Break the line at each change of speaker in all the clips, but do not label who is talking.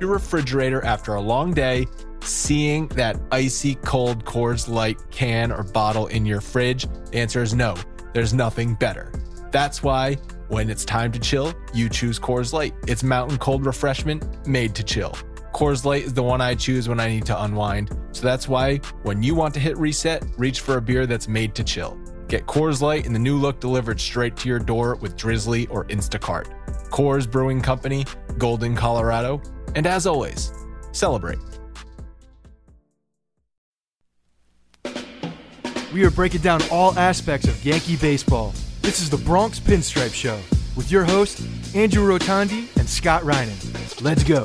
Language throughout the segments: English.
your refrigerator after a long day, seeing that icy cold Coors Light can or bottle in your fridge? The answer is no, there's nothing better. That's why when it's time to chill, you choose Coors Light. It's mountain cold refreshment made to chill. Coors Light is the one I choose when I need to unwind. So that's why when you want to hit reset, reach for a beer that's made to chill. Get Coors Light in the new look delivered straight to your door with Drizly or Instacart. Coors Brewing Company, Golden, Colorado. And as always, celebrate.
We are breaking down all aspects of Yankee baseball. This is the Bronx Pinstripe Show with your hosts, Andrew Rotondi and Scott Reinen. Let's go.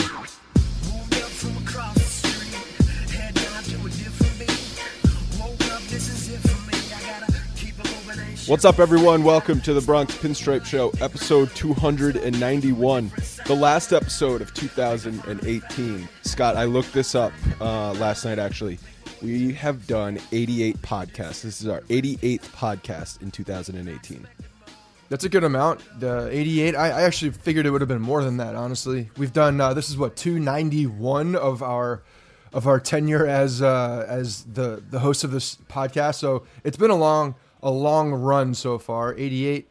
What's up, everyone? Welcome to the Bronx Pinstripe Show, episode 291, the last episode of 2018. Scott, I looked this up uh, last night, actually. We have done 88 podcasts. This is our 88th podcast in 2018.
That's a good amount. The 88. I, I actually figured it would have been more than that. Honestly, we've done. Uh, this is what 291 of our of our tenure as uh, as the the host of this podcast. So it's been a long a long run so far. 88,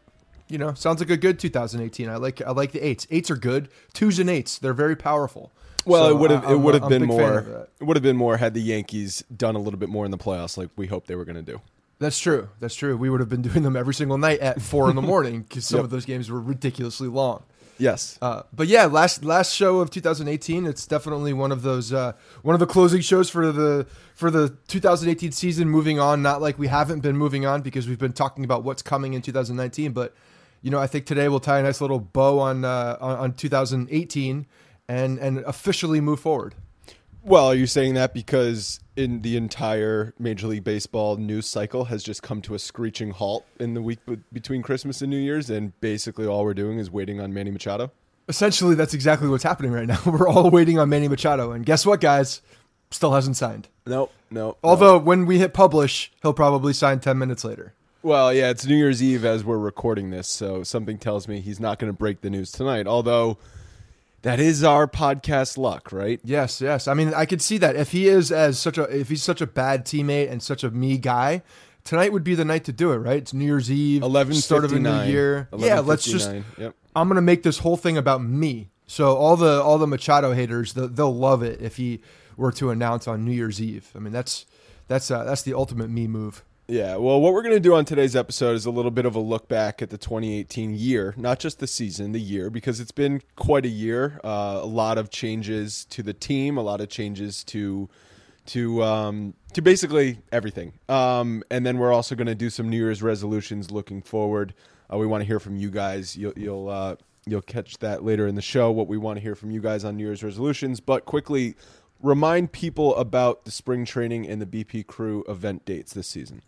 you know, sounds like a good 2018. I like I like the eights. Eights are good. Twos and eights, they're very powerful.
Well,
So
it would have it would have been more it would have been more had the Yankees done a little bit more in the playoffs, like we hoped they were going to do.
That's true. That's true. We would have been doing them every single night at four in the morning because some
Yep.
of those games were ridiculously long.
Yes,
Uh, but yeah, last last show of 2018, it's definitely one of those uh, one of the closing shows for the for the 2018 season. Moving on, not like we haven't been moving on because we've been talking about what's coming in 2019. But you know, I think today we'll tie a nice little bow on uh, on, on 2018 and and officially move forward.
Well, are you saying that because in the entire Major League Baseball news cycle has just come to a screeching halt in the week be- between Christmas and New Year's, and basically all we're doing is waiting on Manny Machado?
Essentially, that's exactly what's happening right now. We're all waiting on Manny Machado, and guess what, guys? Still hasn't signed.
No, no.
Although when we hit publish, he'll probably sign 10 minutes later.
well, yeah, it's New Year's Eve as we're recording this, so something tells me he's not going to break the news tonight. Although that is our podcast luck, right?
Yes, yes. I mean, I could see that if he is as such a if he's such a bad teammate and such a me guy, tonight would be the night to do it, right? It's New Year's Eve,
Eleven
start of a new year. Yeah, let's just.
Yep.
I'm gonna make this whole thing about me. So all the all the Machado haters, they'll, they'll love it if he were to announce on New Year's Eve. I mean, that's that's uh, that's the ultimate me move.
Yeah, well, what we're going to do on today's episode is a little bit of a look back at the 2018 year, not just the season, the year, because it's been quite a year. Uh, a lot of changes to the team, a lot of changes to to um, to basically everything. Um, and then we're also going to do some New Year's resolutions looking forward. Uh, we want to hear from you guys. You'll you'll uh, you'll catch that later in the show. What we want to hear from you guys on New Year's resolutions. But quickly, remind people about the spring training and the BP Crew event dates this season.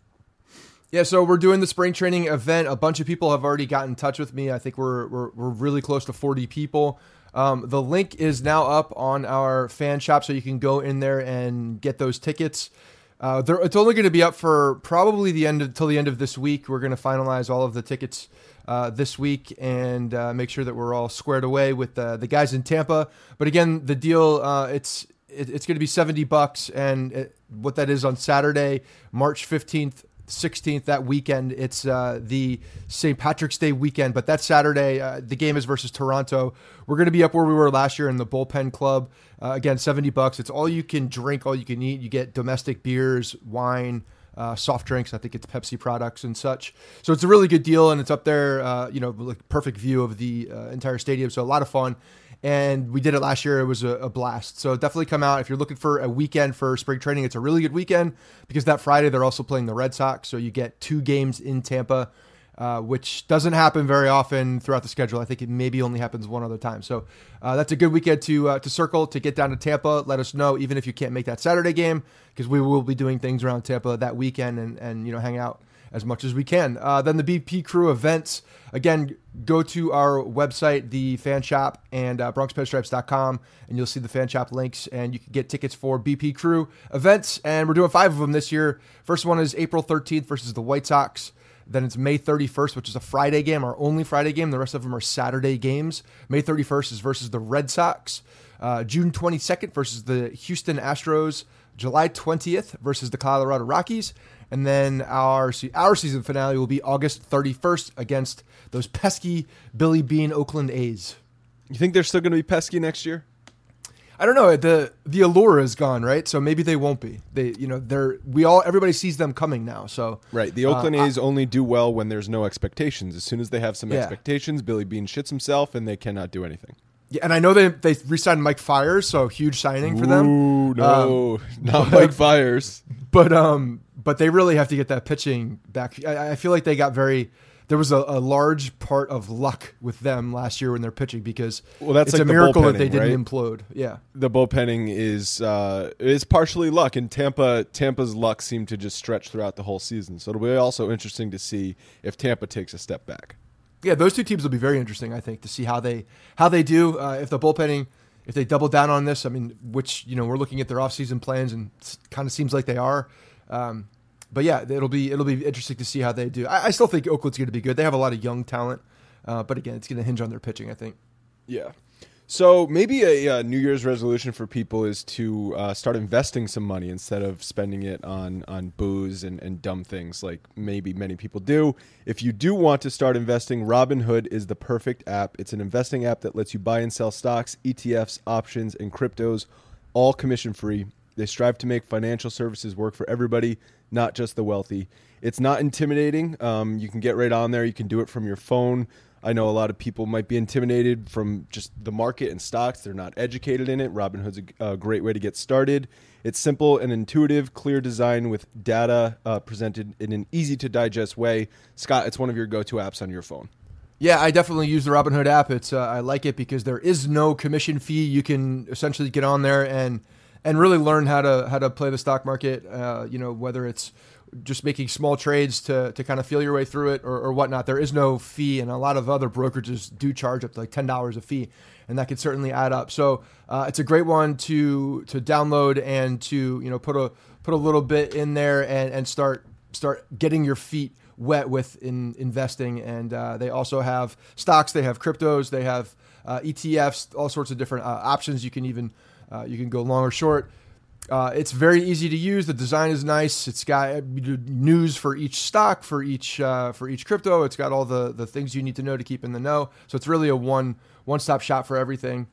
Yeah, so we're doing the spring training event. A bunch of people have already gotten in touch with me. I think we're we're, we're really close to 40 people. Um, the link is now up on our fan shop, so you can go in there and get those tickets. Uh, it's only going to be up for probably the end until the end of this week. We're going to finalize all of the tickets uh, this week and uh, make sure that we're all squared away with the guys in Tampa. But again, the deal uh, it's it, it's going to be seventy bucks, and it, what that is on Saturday, March fifteenth 16th that weekend. It's uh, the St. Patrick's Day weekend, but that Saturday, uh, the game is versus Toronto. We're going to be up where we were last year in the Bullpen Club. Uh, again, 70 bucks. It's all you can drink, all you can eat. You get domestic beers, wine, uh, soft drinks. I think it's Pepsi products and such. So it's a really good deal, and it's up there, uh, you know, like perfect view of the uh, entire stadium. So a lot of fun and we did it last year. It was a, a, blast. So definitely come out if you're looking for a weekend for spring training. It's a really good weekend because that Friday they're also playing the Red Sox, so you get two games in Tampa, uh, which doesn't happen very often throughout the schedule. I think it maybe only happens one other time. So uh, that's a good weekend to uh, to circle to get down to Tampa. Let us know even if you can't make that Saturday game because we will be doing things around Tampa that weekend and and you know hang out as much as we can. Uh, then the BP Crew events. Again, go to our website, the fan shop, and uh, BronxPinstripes.com, and you'll see the fan shop links, and you can get tickets for BP Crew events. And we're doing five of them this year. First one is April 13th versus the White Sox. Then it's May 31st, which is a Friday game, our only Friday game. The rest of them are Saturday games. May 31st is versus the Red Sox. Uh, June 22nd versus the Houston Astros. July 20th versus the Colorado Rockies. And then our our season finale will be August 31st against those pesky Billy Beane Oakland A's.
You think they're still going to be pesky next year?
I don't know. The the allure is gone, right? So maybe they won't be. They, you know, they're we all everybody sees them coming now. So
right, the Oakland uh, A's I, only do well when there's no expectations. As soon as they have some yeah. expectations, Billy Beane shits himself, and they cannot do anything.
Yeah, and I know they they re-signed Mike Fiers, so huge signing for them.
Ooh, no, um, not but, Mike Fiers.
But um, but they really have to get that pitching back. I, I feel like they got very. There was a, a, large part of luck with them last year when they're pitching because well, that's it's like a miracle that they didn't right? implode. Yeah,
the bullpenning is uh, is partially luck, and Tampa Tampa's luck seemed to just stretch throughout the whole season. So it'll be also interesting to see if Tampa takes a step back.
Yeah, those two teams will be very interesting. I think to see how they how they do uh, if the bullpenning if they double down on this. I mean, which you know we're looking at their offseason plans and kind of seems like they are. Um, but yeah, it'll be it'll be interesting to see how they do. I, I still think Oakland's going to be good. They have a lot of young talent, uh, but again, it's going to hinge on their pitching. I think.
Yeah. So maybe a, a, New Year's resolution for people is to uh, start investing some money instead of spending it on on booze and, and dumb things like maybe many people do. If you do want to start investing, Robinhood is the perfect app. It's an investing app that lets you buy and sell stocks, ETFs, options, and cryptos, all commission free. They strive to make financial services work for everybody, not just the wealthy. It's not intimidating. Um, you can get right on there. You can do it from your phone. I know a lot of people might be intimidated from just the market and stocks. They're not educated in it. Robinhood's a, a great way to get started. It's simple and intuitive, clear design with data uh, presented in an easy to digest way. Scott, it's one of your go to apps on your phone.
Yeah, I definitely use the Robinhood app. It's uh, I like it because there is no commission fee. You can essentially get on there and and really learn how to how to play the stock market. Uh, you know, whether it's just making small trades to, to kind of feel your way through it or, or whatnot. There is no fee, and a lot of other brokerages do charge up to like ten dollars a fee, and that can certainly add up. So uh, it's a great one to to download and to you know put a put a little bit in there and, and start start getting your feet wet with in investing. And uh, they also have stocks, they have cryptos, they have uh, ETFs, all sorts of different uh, options. You can even uh, you can go long or short. Uh, it's very easy to use. The design is nice. It's got news for each stock, for each uh, for each crypto. It's got all the the things you need to know to keep in the know. So it's really a one one stop shop for everything.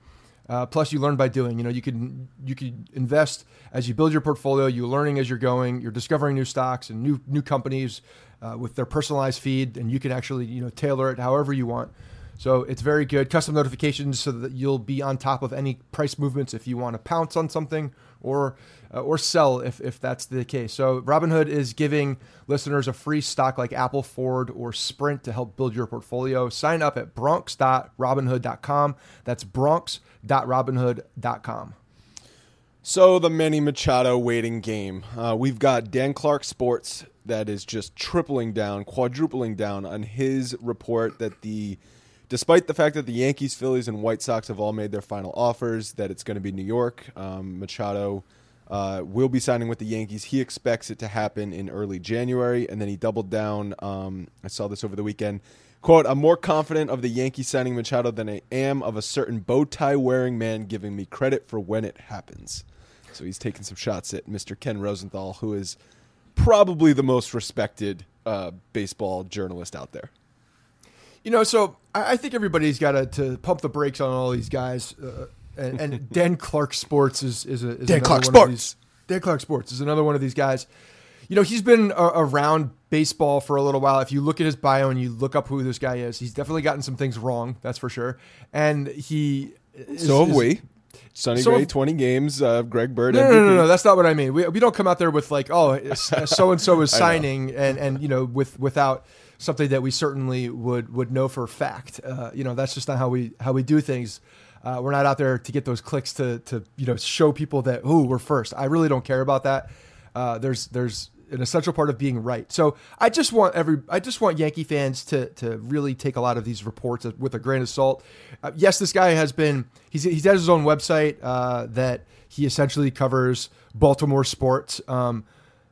Uh, plus, you learn by doing. You know, you can you can invest as you build your portfolio. You're learning as you're going. You're discovering new stocks and new new companies uh, with their personalized feed, and you can actually you know tailor it however you want. So it's very good. Custom notifications so that you'll be on top of any price movements if you want to pounce on something or uh, or sell if, if that's the case. So Robinhood is giving listeners a free stock like Apple, Ford, or Sprint to help build your portfolio. Sign up at bronx.robinhood.com. That's bronx.robinhood.com.
So the Manny Machado waiting game. Uh, we've got Dan Clark Sports that is just tripling down, quadrupling down on his report that the, despite the fact that the Yankees, Phillies, and White Sox have all made their final offers, that it's going to be New York. Um, Machado uh, will be signing with the Yankees. He expects it to happen in early January, and then he doubled down. Um, I saw this over the weekend. Quote, I'm more confident of the Yankees signing Machado than I am of a certain bow tie wearing man giving me credit for when it happens. So he's taking some shots at Mr. Ken Rosenthal, who is probably the most respected uh, baseball journalist out there.
You know, so I, I think everybody's got to, to pump the brakes on all these guys. Uh, and, and Dan Clark Sports is is, a, is
Dan Clark
Sports.
These,
Dan Clark Sports is another one of these guys. You know, he's been a, around baseball for a little while. If you look at his bio and you look up who this guy is, he's definitely gotten some things wrong. That's for sure. And he
is, so have is, we. Sonny so Gray, 20 games. Uh, Greg Bird.
No, no, no, no, that's not what I mean. We, we don't come out there with like, oh, so and so is signing, and and you know, with without something that we certainly would would know for a fact. Uh, you know, that's just not how we how we do things. Uh, we're not out there to get those clicks to to you know show people that oh we're first. I really don't care about that. Uh, there's there's an essential part of being right. So I just want every I just want Yankee fans to to really take a lot of these reports with a grain of salt. Uh, yes, this guy has been he's he has his own website uh, that he essentially covers Baltimore sports. Um,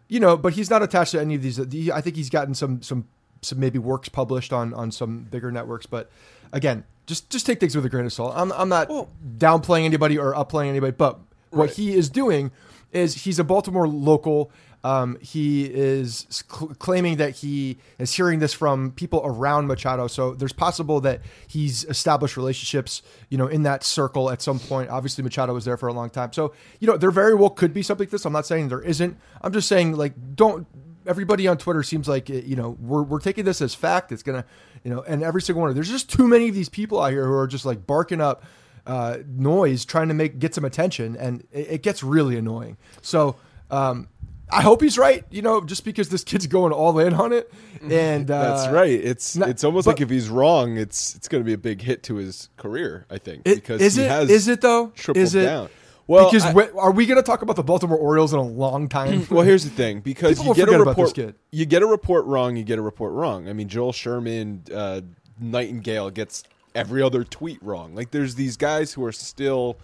you know, but he's not attached to any of these. I think he's gotten some some some maybe works published on on some bigger networks, but again, just just take things with a grain of salt. I'm I'm not well, downplaying anybody or upplaying anybody, but what right. he is doing is he's a Baltimore local. Um, he is cl- claiming that he is hearing this from people around Machado. So there's possible that he's established relationships, you know, in that circle at some point. Obviously, Machado was there for a long time. So, you know, there very well could be something like this. I'm not saying there isn't. I'm just saying, like, don't. Everybody on Twitter seems like, you know, we're, we're taking this as fact. It's going to, you know, and every single one. Of there's just too many of these people out here who are just like barking up uh, noise, trying to make get some attention, and it, it gets really annoying. So um, I hope he's right. You know, just because this kid's going all in on it, and
uh, that's right. It's not, it's almost but, like if he's wrong, it's it's going to be a big hit to his career. I think
it, because is it is it though?
Tripled
is it,
down.
Well, because I, are we going to talk about the Baltimore Orioles in a long time?
well, here's the thing: because you get a report, you get a report wrong, you get a report wrong. I mean, Joel Sherman, uh, Nightengale gets every other tweet wrong. Like, there's these guys who are still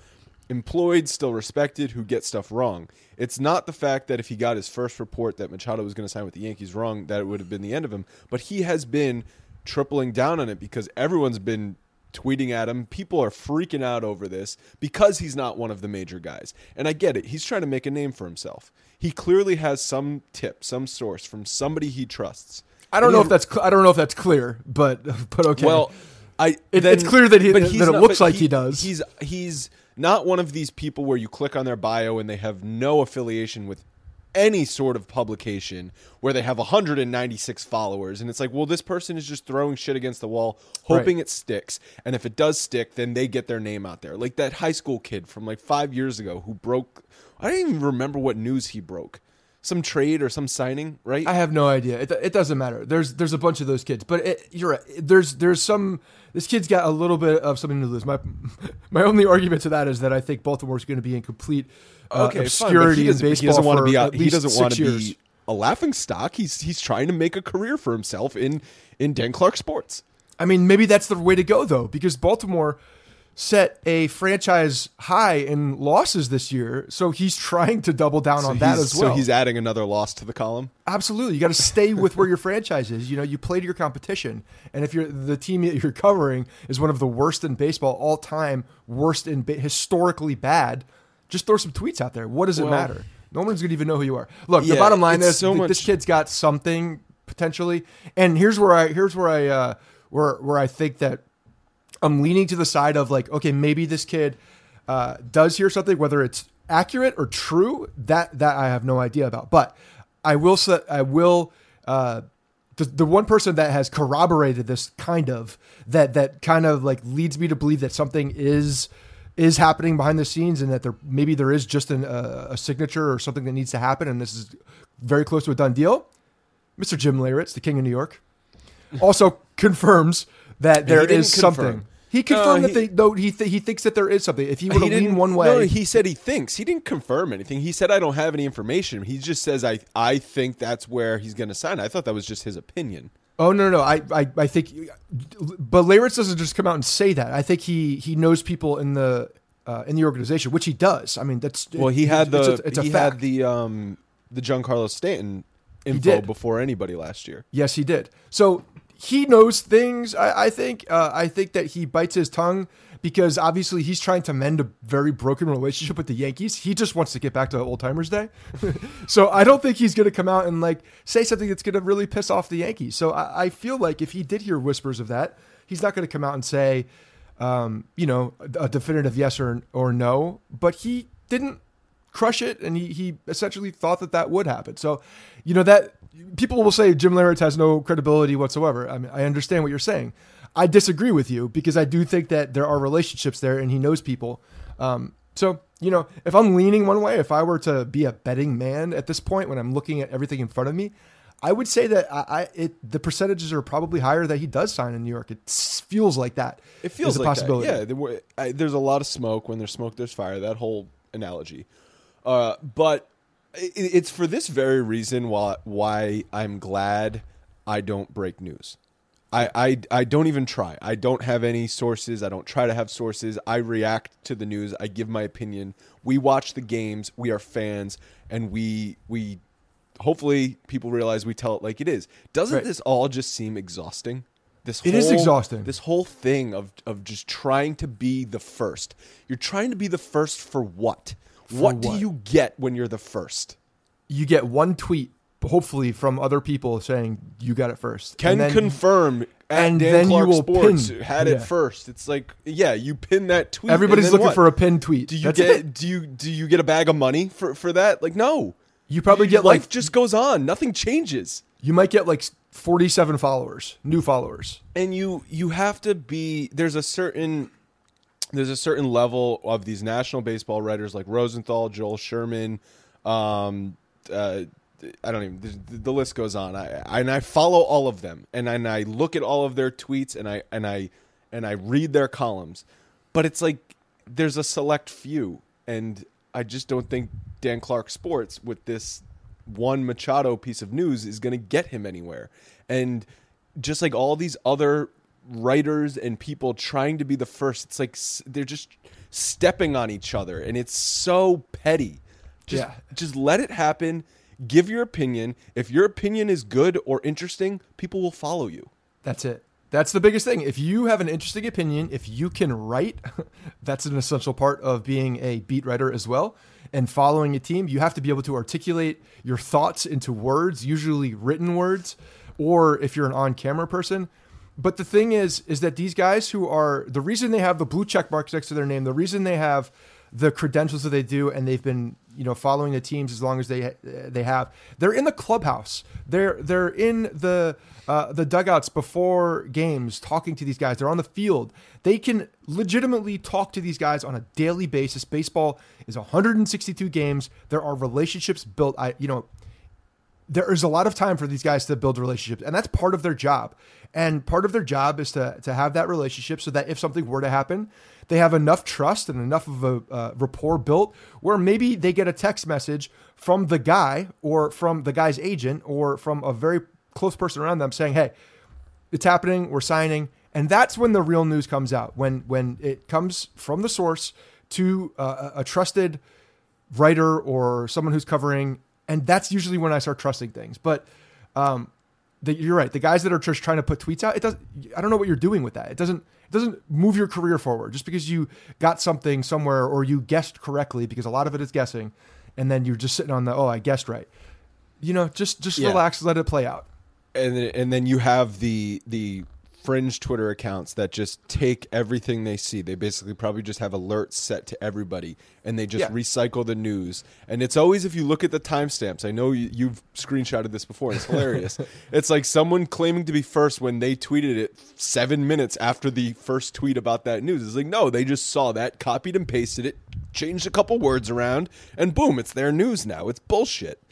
employed, still respected, who get stuff wrong. It's not the fact that if he got his first report that Machado was going to sign with the Yankees wrong, that it would have been the end of him. But he has been tripling down on it because everyone's been tweeting at him. People are freaking out over this because he's not one of the major guys. And I get it. He's trying to make a name for himself. He clearly has some tip, some source from somebody he trusts.
I don't know if that's I don't know if that's clear, but but okay.
Well, I
it, then, it's clear that he that it not, looks like he, he does.
He's he's not one of these people where you click on their bio and they have no affiliation with any sort of publication where they have 196 followers and it's like well this person is just throwing shit against the wall hoping right. it sticks and if it does stick then they get their name out there like that high school kid from like 5 years ago who broke I don't even remember what news he broke some trade or some signing, right?
I have no idea. It, it doesn't matter. There's there's a bunch of those kids, but it, you're right. There's there's some. This kid's got a little bit of something to lose. My my only argument to that is that I think Baltimore's going to be in complete uh, okay, obscurity fine, in baseball. He doesn't want to be. A, he doesn't want to be
a laughing stock. He's he's trying to make a career for himself in in Dan Clark sports.
I mean, maybe that's the way to go though, because Baltimore set a franchise high in losses this year. So he's trying to double down so on that as well.
So he's adding another loss to the column.
Absolutely, you got to stay with where your franchise is. You know, you play to your competition, and if you're the team that you're covering is one of the worst in baseball all time, worst in ba- historically bad, just throw some tweets out there. What does well, it matter? No one's gonna even know who you are. Look, yeah, the bottom line is so much- this kid's got something potentially, and here's where I here's where I uh, where where I think that I'm leaning to the side of like, okay, maybe this kid uh, does hear something, whether it's accurate or true. That that I have no idea about, but I will say I will uh, the, the one person that has corroborated this kind of that that kind of like leads me to believe that something is is happening behind the scenes and that there maybe there is just an, uh, a signature or something that needs to happen and this is very close to a done deal. Mr. Jim Leyritz, the king of New York, also confirms that there is
confirm.
something. He confirmed
No,
that
he-
they, though he th- he thinks that there is something. If he were to
didn't-
lean one way,
No, he said he thinks. He didn't confirm anything. He said I don't have any information. He just says I I think that's where he's going to sign. I thought that was just his opinion.
Oh no, no, no. I, I, I think, but Leyritz doesn't just come out and say that. I think he he knows people in the uh, in the organization, which he does. I mean, that's
Well, he had the
it's a, it's a
he
fact.
had the um the Giancarlo Stanton info before anybody last year.
Yes, he did. So he knows things. I, I think. Uh, I think that he bites his tongue because obviously he's trying to mend a very broken relationship with the Yankees. He just wants to get back to old timers day. so I don't think he's going to come out and like say something that's going to really piss off the Yankees. So I, I feel like if he did hear whispers of that, he's not going to come out and say, um, you know, a definitive yes or or no. But he didn't crush it, and he, he essentially thought that that would happen. So, you know that people will say Jim Leyritz has no credibility whatsoever. I mean, I understand what you're saying. I disagree with you because I do think that there are relationships there, and he knows people. Um, so, you know, if I'm leaning one way, if I were to be a betting man at this point when I'm looking at everything in front of me, I would say that I, I it the percentages are probably higher that he does sign in New York. It feels like that.
It feels
is a
like
possibility.
That. Yeah, there were, I, there's a lot of smoke. When there's smoke, there's fire. That whole analogy. Uh, but it, it's for this very reason why why I'm glad I don't break news. I, I I don't even try. I don't have any sources. I don't try to have sources. I react to the news. I give my opinion. We watch the games. We are fans, and we we hopefully people realize we tell it like it is. Doesn't
Right.
this all just seem exhausting? This
It is
whole-
exhausting.
This whole thing of of just trying to be the first. You're trying to be the first for what? what do you get when you're the first?
You get one tweet, hopefully from other people saying you got it first.
Can
And then-
confirm
and
Dan
then you will
Sports
pin-
had
yeah.
it first. It's like yeah, you pin that tweet.
Everybody's looking
what?
for a pin tweet.
Do you
That's
get
it.
do you do you get a bag of money for for that? Like no.
You probably get like
life just goes on. Nothing changes.
you might get like 47 followers, new followers.
and you you have to be there's a certain there's a certain level of these national baseball writers like Rosenthal, Joel Sherman, um, uh, I don't even the, list goes on. I, I and I follow all of them, and and I look at all of their tweets, and I and I and I read their columns, but it's like there's a select few, and I just don't think Dan Clark Sports with this one Machado piece of news is going to get him anywhere, and just like all these other writers and people trying to be the first, it's like they're just stepping on each other, and it's so petty. Just,
Yeah.
just let it happen. Give your opinion. If your opinion is good or interesting, people will follow you.
That's it. That's the biggest thing. If you have an interesting opinion, if you can write, that's an essential part of being a beat writer as well. And following a team, you have to be able to articulate your thoughts into words, usually written words, or if you're an on-camera person. But the thing is, is that these guys who are the reason they have the blue check marks next to their name, the reason they have the credentials that they do, and they've been you know following the teams as long as they they have. They're in the clubhouse. They're they're in the uh, the dugouts before games, talking to these guys. They're on the field. They can legitimately talk to these guys on a daily basis. Baseball is 162 games. There are relationships built. I you know there is a lot of time for these guys to build relationships and that's part of their job. And part of their job is to, to have that relationship so that if something were to happen they have enough trust and enough of a uh, rapport built where maybe they get a text message from the guy or from the guy's agent or from a very close person around them saying hey it's happening we're signing. And that's when the real news comes out when when it comes from the source to uh, a a trusted writer or someone who's covering, and that's usually when I start trusting things. But um, the, you're right. The guys that are just trying to put tweets out, it doesn't. I don't know what you're doing with that. It doesn't. It doesn't move your career forward just because you got something somewhere or you guessed correctly because a lot of it is guessing, and then you're just sitting on the oh I guessed right. You know, just just
Yeah.
relax, let it play out.
and then, and then you have the the fringe Twitter accounts that just take everything they see. They basically probably just have alerts set to everybody, and they just
Yeah.
recycle the news. And it's always if you look at the timestamps. I know you, you've screenshotted this before. It's hilarious. it's like someone claiming to be first when they tweeted it seven minutes after the first tweet about that news. It's like no, they just saw that, copied and pasted it, changed a couple words around, and boom, it's their news now. It's bullshit.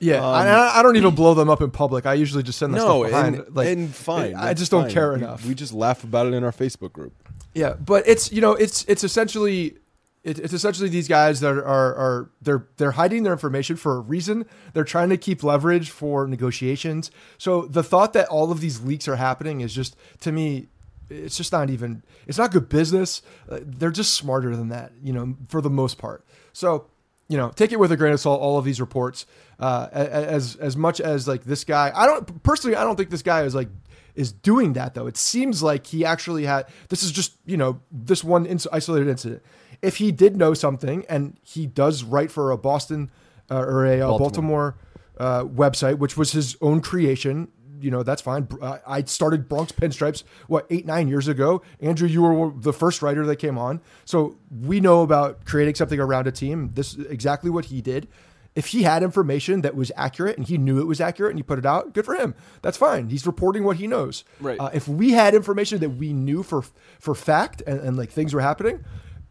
Yeah, I, I- I don't even blow them up in public. I usually just send that
Um, No,
stuff behind.
and,
like,
and fine.
I just don't
fine.
care enough.
We just laugh about it in our Facebook group.
Yeah, but it's you know it's it's essentially it, it's essentially these guys that are, are they're they're hiding their information for a reason. They're trying to keep leverage for negotiations. So the thought that all of these leaks are happening is just to me it's just not even it's not good business. Uh, They're just smarter than that, you know, for the most part. So you know, take it with a grain of salt. All of these reports, uh, as as much as like this guy, I don't personally, I don't think this guy is like is doing that though. It seems like he actually had. This is just you know this one ins- isolated incident. If he did know something, and he does write for a Boston uh, or a uh, Baltimore, uh, website, which was his own creation. You know that's fine. Uh, I started Bronx Pinstripes what eight nine years ago. Andrew, you were the first writer that came on, so we know about creating something around a team. This is exactly what he did. If he had information that was accurate and he knew it was accurate and he put it out, good for him. That's fine. He's reporting what he knows.
Right.
Uh, if we had information that we knew for for fact and, and like things were happening,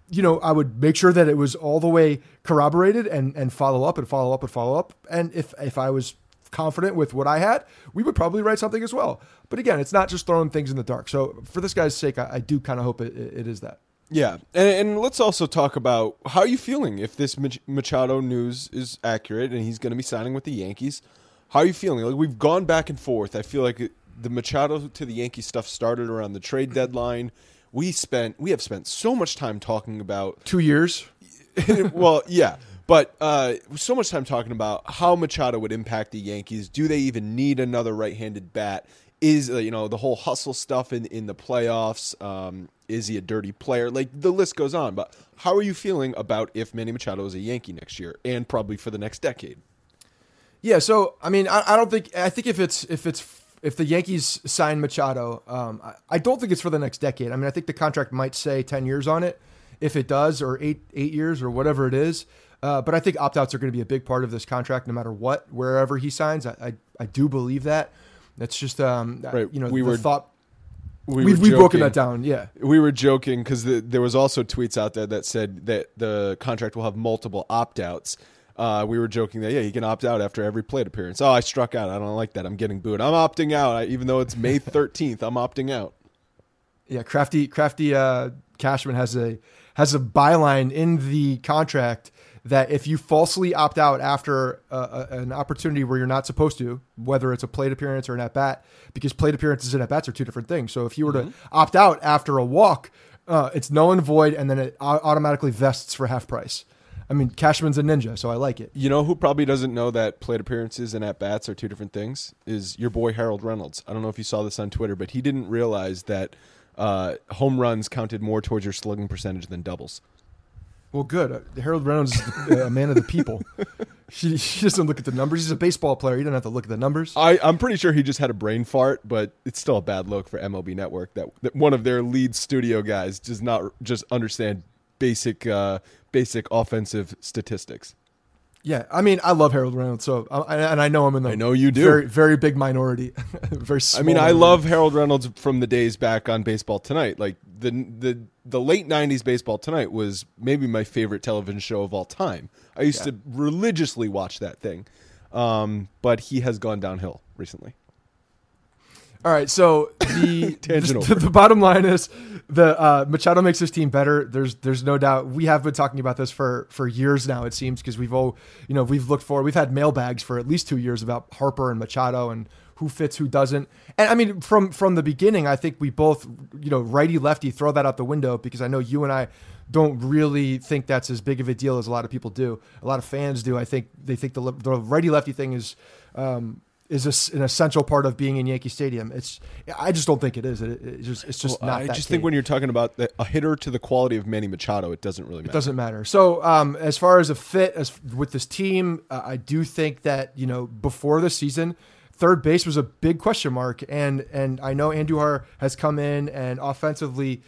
you know, I would make sure that it was all the way corroborated and and follow up and follow up and follow up. And if if I was confident with what I had, we would probably write something as well. But again, it's not just throwing things in the dark. So for this guy's sake, I, I do kind of hope it, it is that.
Yeah, and, and let's also talk about how are you feeling if this Machado news is accurate and he's going to be signing with the Yankees. How are you feeling? Like we've gone back and forth. I feel like the Machado to the Yankee stuff started around the trade deadline. We spent we have spent so much time talking about
Two years.
well, yeah, but uh, so much time talking about how Machado would impact the Yankees. Do they even need another right-handed bat? Is uh, you know the whole hustle stuff in in the playoffs? Um, is he a dirty player? Like the list goes on. But how are you feeling about if Manny Machado is a Yankee next year and probably for the next decade?
Yeah, so I mean, I, I don't think I think if it's if it's if the Yankees sign Machado, um, I, I don't think it's for the next decade. I mean, I think the contract might say ten years on it, if it does, or eight eight years or whatever it is. Uh, but I think opt outs are going to be a big part of this contract, no matter what, wherever he signs. I I, I do believe that. That's just um,
Right,
you know,
we were-
thought.
We
We've, we've broken that down, yeah.
We were joking because the, there was also tweets out there that said that the contract will have multiple opt outs. Uh, we were joking that yeah, he can opt out after every plate appearance. Oh, I struck out. I don't like that. I'm getting booed. I'm opting out, I, even though it's May 13th. I'm opting out.
Yeah, crafty crafty uh, Cashman has a has a byline in the contract that if you falsely opt out after uh, an opportunity where you're not supposed to, whether it's a plate appearance or an at bat, because plate appearances and at bats are two different things. So if you were to opt out after a walk, uh, it's null and void, and then it au- automatically vests for half price. I mean, Cashman's a ninja, so I like it.
You know who probably doesn't know that plate appearances and at bats are two different things? Is your boy Harold Reynolds. I don't know if you saw this on Twitter, but he didn't realize that uh, home runs counted more towards your slugging percentage than doubles.
Well, good. Uh, Harold Reynolds is a man of the people. He, he doesn't look at the numbers. He's a baseball player. He doesn't have to look at the numbers.
I, I'm pretty sure he just had a brain fart, but it's still a bad look for MLB Network that, that one of their lead studio guys does not just understand basic uh, basic offensive statistics.
Yeah, I mean, I love Harold Reynolds, so and I know him in the
I know you do.
very very big minority, very.
I mean, I love Harold Reynolds from the days back on Baseball Tonight. Like the the the late '90s Baseball Tonight was maybe my favorite television show of all time. I used to religiously watch that thing, um, but he has gone downhill recently.
All right, so the the, the bottom line is the uh, Machado makes his team better. There's there's no doubt. We have been talking about this for for years now. It seems because we've all you know we've looked for we've had mailbags for at least two years about Harper and Machado and who fits who doesn't. And I mean from from the beginning, I think we both you know righty lefty throw that out the window because I know you and I don't really think that's as big of a deal as a lot of people do. A lot of fans do. I think they think the the righty lefty thing is. Um, is this an essential part of being in Yankee Stadium? It's I just don't think it is. It, it's just it's just
Well,
not.
I just think when you're talking about the, a hitter to the quality of Manny Machado, it doesn't really matter.
it doesn't matter. So um, as far as a fit as with this team, uh, I do think that you know before the season, third base was a big question mark, and and I know Andujar has come in and offensively,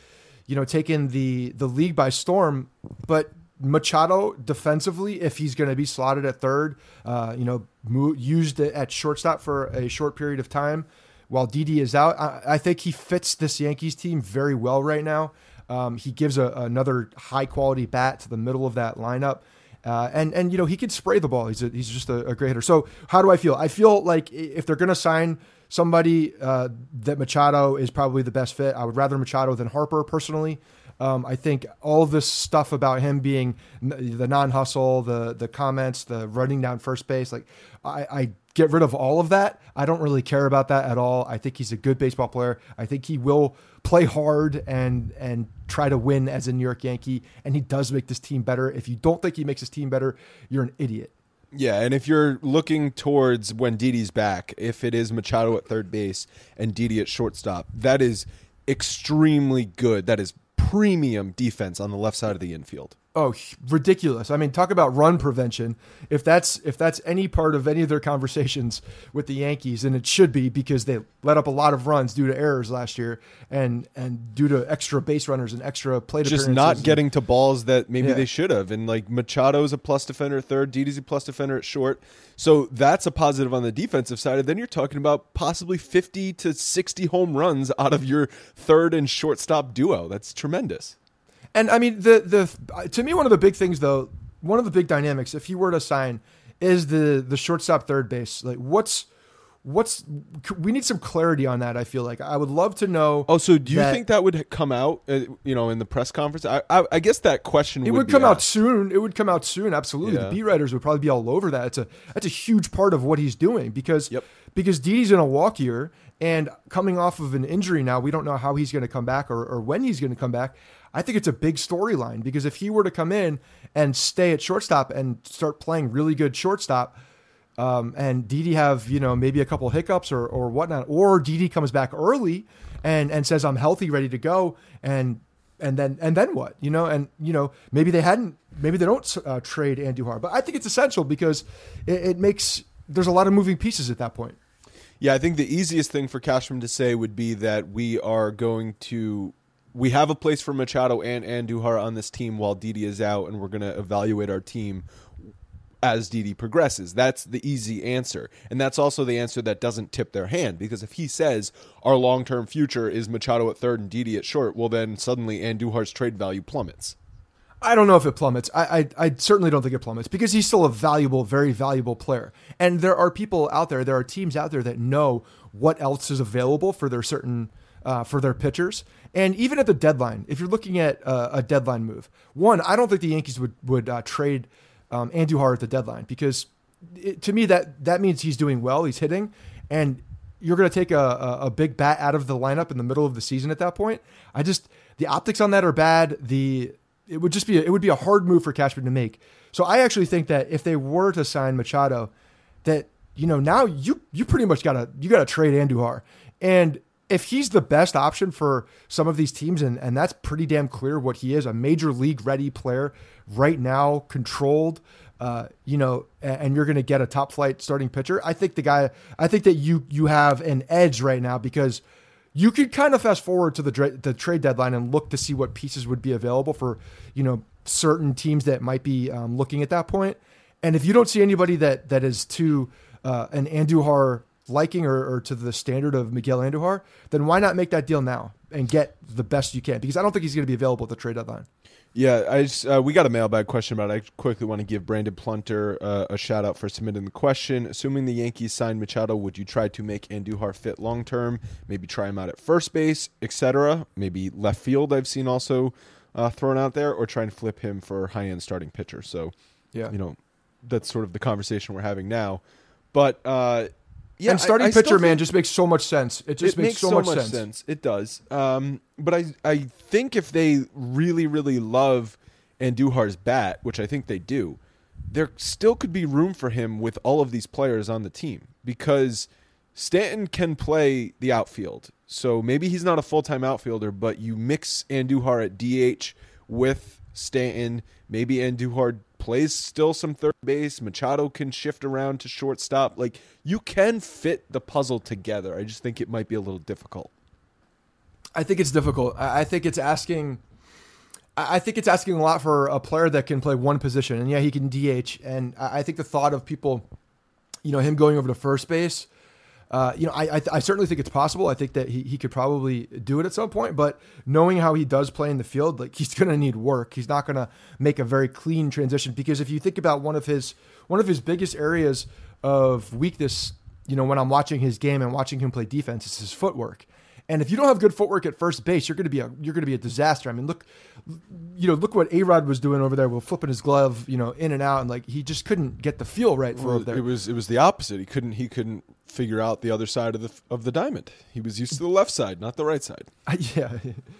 you know, taken the the league by storm, but Machado defensively, if he's going to be slotted at third, uh, you know, mo- used at shortstop for a short period of time while Didi is out, I, I think he fits this Yankees team very well right now. Um, he gives a, another high quality bat to the middle of that lineup. Uh, and and you know he can spray the ball. He's a, he's just a, a, great hitter. So how do I feel? I feel like if they're going to sign somebody uh, that Machado is probably the best fit. I would rather Machado than Harper personally. Um, I think all this stuff about him being the non-hustle, the the comments, the running down first base, like I, I get rid of all of that. I don't really care about that at all. I think he's a good baseball player. I think he will play hard and and try to win as a New York Yankee, and he does make this team better. If you don't think he makes his team better, you're an idiot.
Yeah, and if you're looking towards when Didi's back, if it is Machado at third base and Didi at shortstop, that is extremely good. That is premium defense on the left side of the infield.
Oh, ridiculous! I mean, talk about run prevention. If that's if that's any part of any of their conversations with the Yankees, and it should be because they let up a lot of runs due to errors last year, and and due to extra base runners and extra plate
just not getting to balls that maybe yeah. they should have. And like Machado's a plus defender at third, Didi's a plus defender at short, so that's a positive on the defensive side. And then you're talking about possibly fifty to sixty home runs out of your third and shortstop duo. That's tremendous.
And I mean, the the to me one of the big things though, one of the big dynamics, if you were to sign, is the the shortstop third base. Like, what's what's we need some clarity on that i feel like i would love to know
oh so do you that, think that would come out uh, you know in the press conference i i, I guess that question
it
would,
would come asked. out soon it would come out soon absolutely yeah. the beat writers would probably be all over that it's a that's a huge part of what he's doing because yep. because Didi's in a walk year and coming off of an injury now we don't know how he's going to come back or, or when he's going to come back I think it's a big storyline because if he were to come in and stay at shortstop and start playing really good shortstop, um, and Didi have you know maybe a couple hiccups or or whatnot, or Didi comes back early and and says I'm healthy, ready to go, and and then and then what you know and you know maybe they hadn't maybe they don't uh, trade Andujar, but I think it's essential because it, it makes there's a lot of moving pieces at that point.
Yeah, I think the easiest thing for Cashman to say would be that we are going to we have a place for Machado and Andujar on this team while Didi is out, and we're going to evaluate our team as Didi progresses. That's the easy answer. And that's also the answer that doesn't tip their hand because if he says our long term future is Machado at third and Didi at short, well, then suddenly Andujar's trade value plummets.
I don't know if it plummets. I, I, I certainly don't think it plummets because he's still a valuable, very valuable player. And there are people out there, there are teams out there that know what else is available for their certain uh, for their pitchers. And even at the deadline, if you're looking at uh, a deadline move, one, I don't think the Yankees would would uh, trade um, Andujar at the deadline because it, to me that that means he's doing well, he's hitting, and you're going to take a, a, a big bat out of the lineup in the middle of the season at that point. I just the optics on that are bad. The it would just be a, it would be a hard move for Cashman to make. So I actually think that if they were to sign Machado, that you know now you you pretty much got to you got to trade Andujar and if he's the best option for some of these teams, and, and that's pretty damn clear what he is a major league ready player right now, controlled, uh, you know, and, and you're going to get a top flight starting pitcher. I think the guy, I think that you you have an edge right now because you could kind of fast forward to the the trade deadline and look to see what pieces would be available for you know certain teams that might be um, looking at that point. And if you don't see anybody that that is to uh, an Andujar liking or, or, to the standard of Miguel Andujar, then why not make that deal now and get the best you can? Because I don't think he's going to be available at the trade deadline.
Yeah, I just, uh, we got a mailbag question about it. I quickly want to give Brandon Plunter uh, a shout out for submitting the question. Assuming the Yankees signed Machado, would you try to make Andujar fit long term? Maybe try him out at first base, etc. Maybe left field. I've seen also uh, thrown out there, or try and flip him for high end starting pitcher. So, yeah, you know, that's sort of the conversation we're having now. But uh,
yeah, and starting I, I pitcher, man, just makes so much sense. It just
it
makes,
makes,
so,
so
much,
much
sense.
sense. It does. Um, but I I think if they really really love Andujar's bat, which I think they do, there still could be room for him with all of these players on the team because Stanton can play the outfield. So maybe he's not a full time outfielder, but you mix Andujar at DH with Stanton. Maybe Andujar plays still some third base. Machado can shift around to shortstop. Like you can fit the puzzle together. I just think it might be a little difficult.
I think it's difficult. I think it's asking. I think it's asking a lot for a player that can play one position, and yeah, he can DH. And I think the thought of people, you know, him going over to first base uh, you know, I, I, I certainly think it's possible. I think that he, he could probably do it at some point, but knowing how he does play in the field, like he's going to need work. He's not going to make a very clean transition because if you think about one of his one of his biggest areas of weakness, you know, when I'm watching his game and watching him play defense, it's his footwork. And if you don't have good footwork at first base, you're going to be a you're going to be a disaster. I mean, look, you know, look what A Rod was doing over there with flipping his glove, you know, in and out, and like he just couldn't get the feel right for
well,
there.
It was it was the opposite. He couldn't he couldn't figure out the other side of the of the diamond. He was used to the left side, not the right side.
Yeah,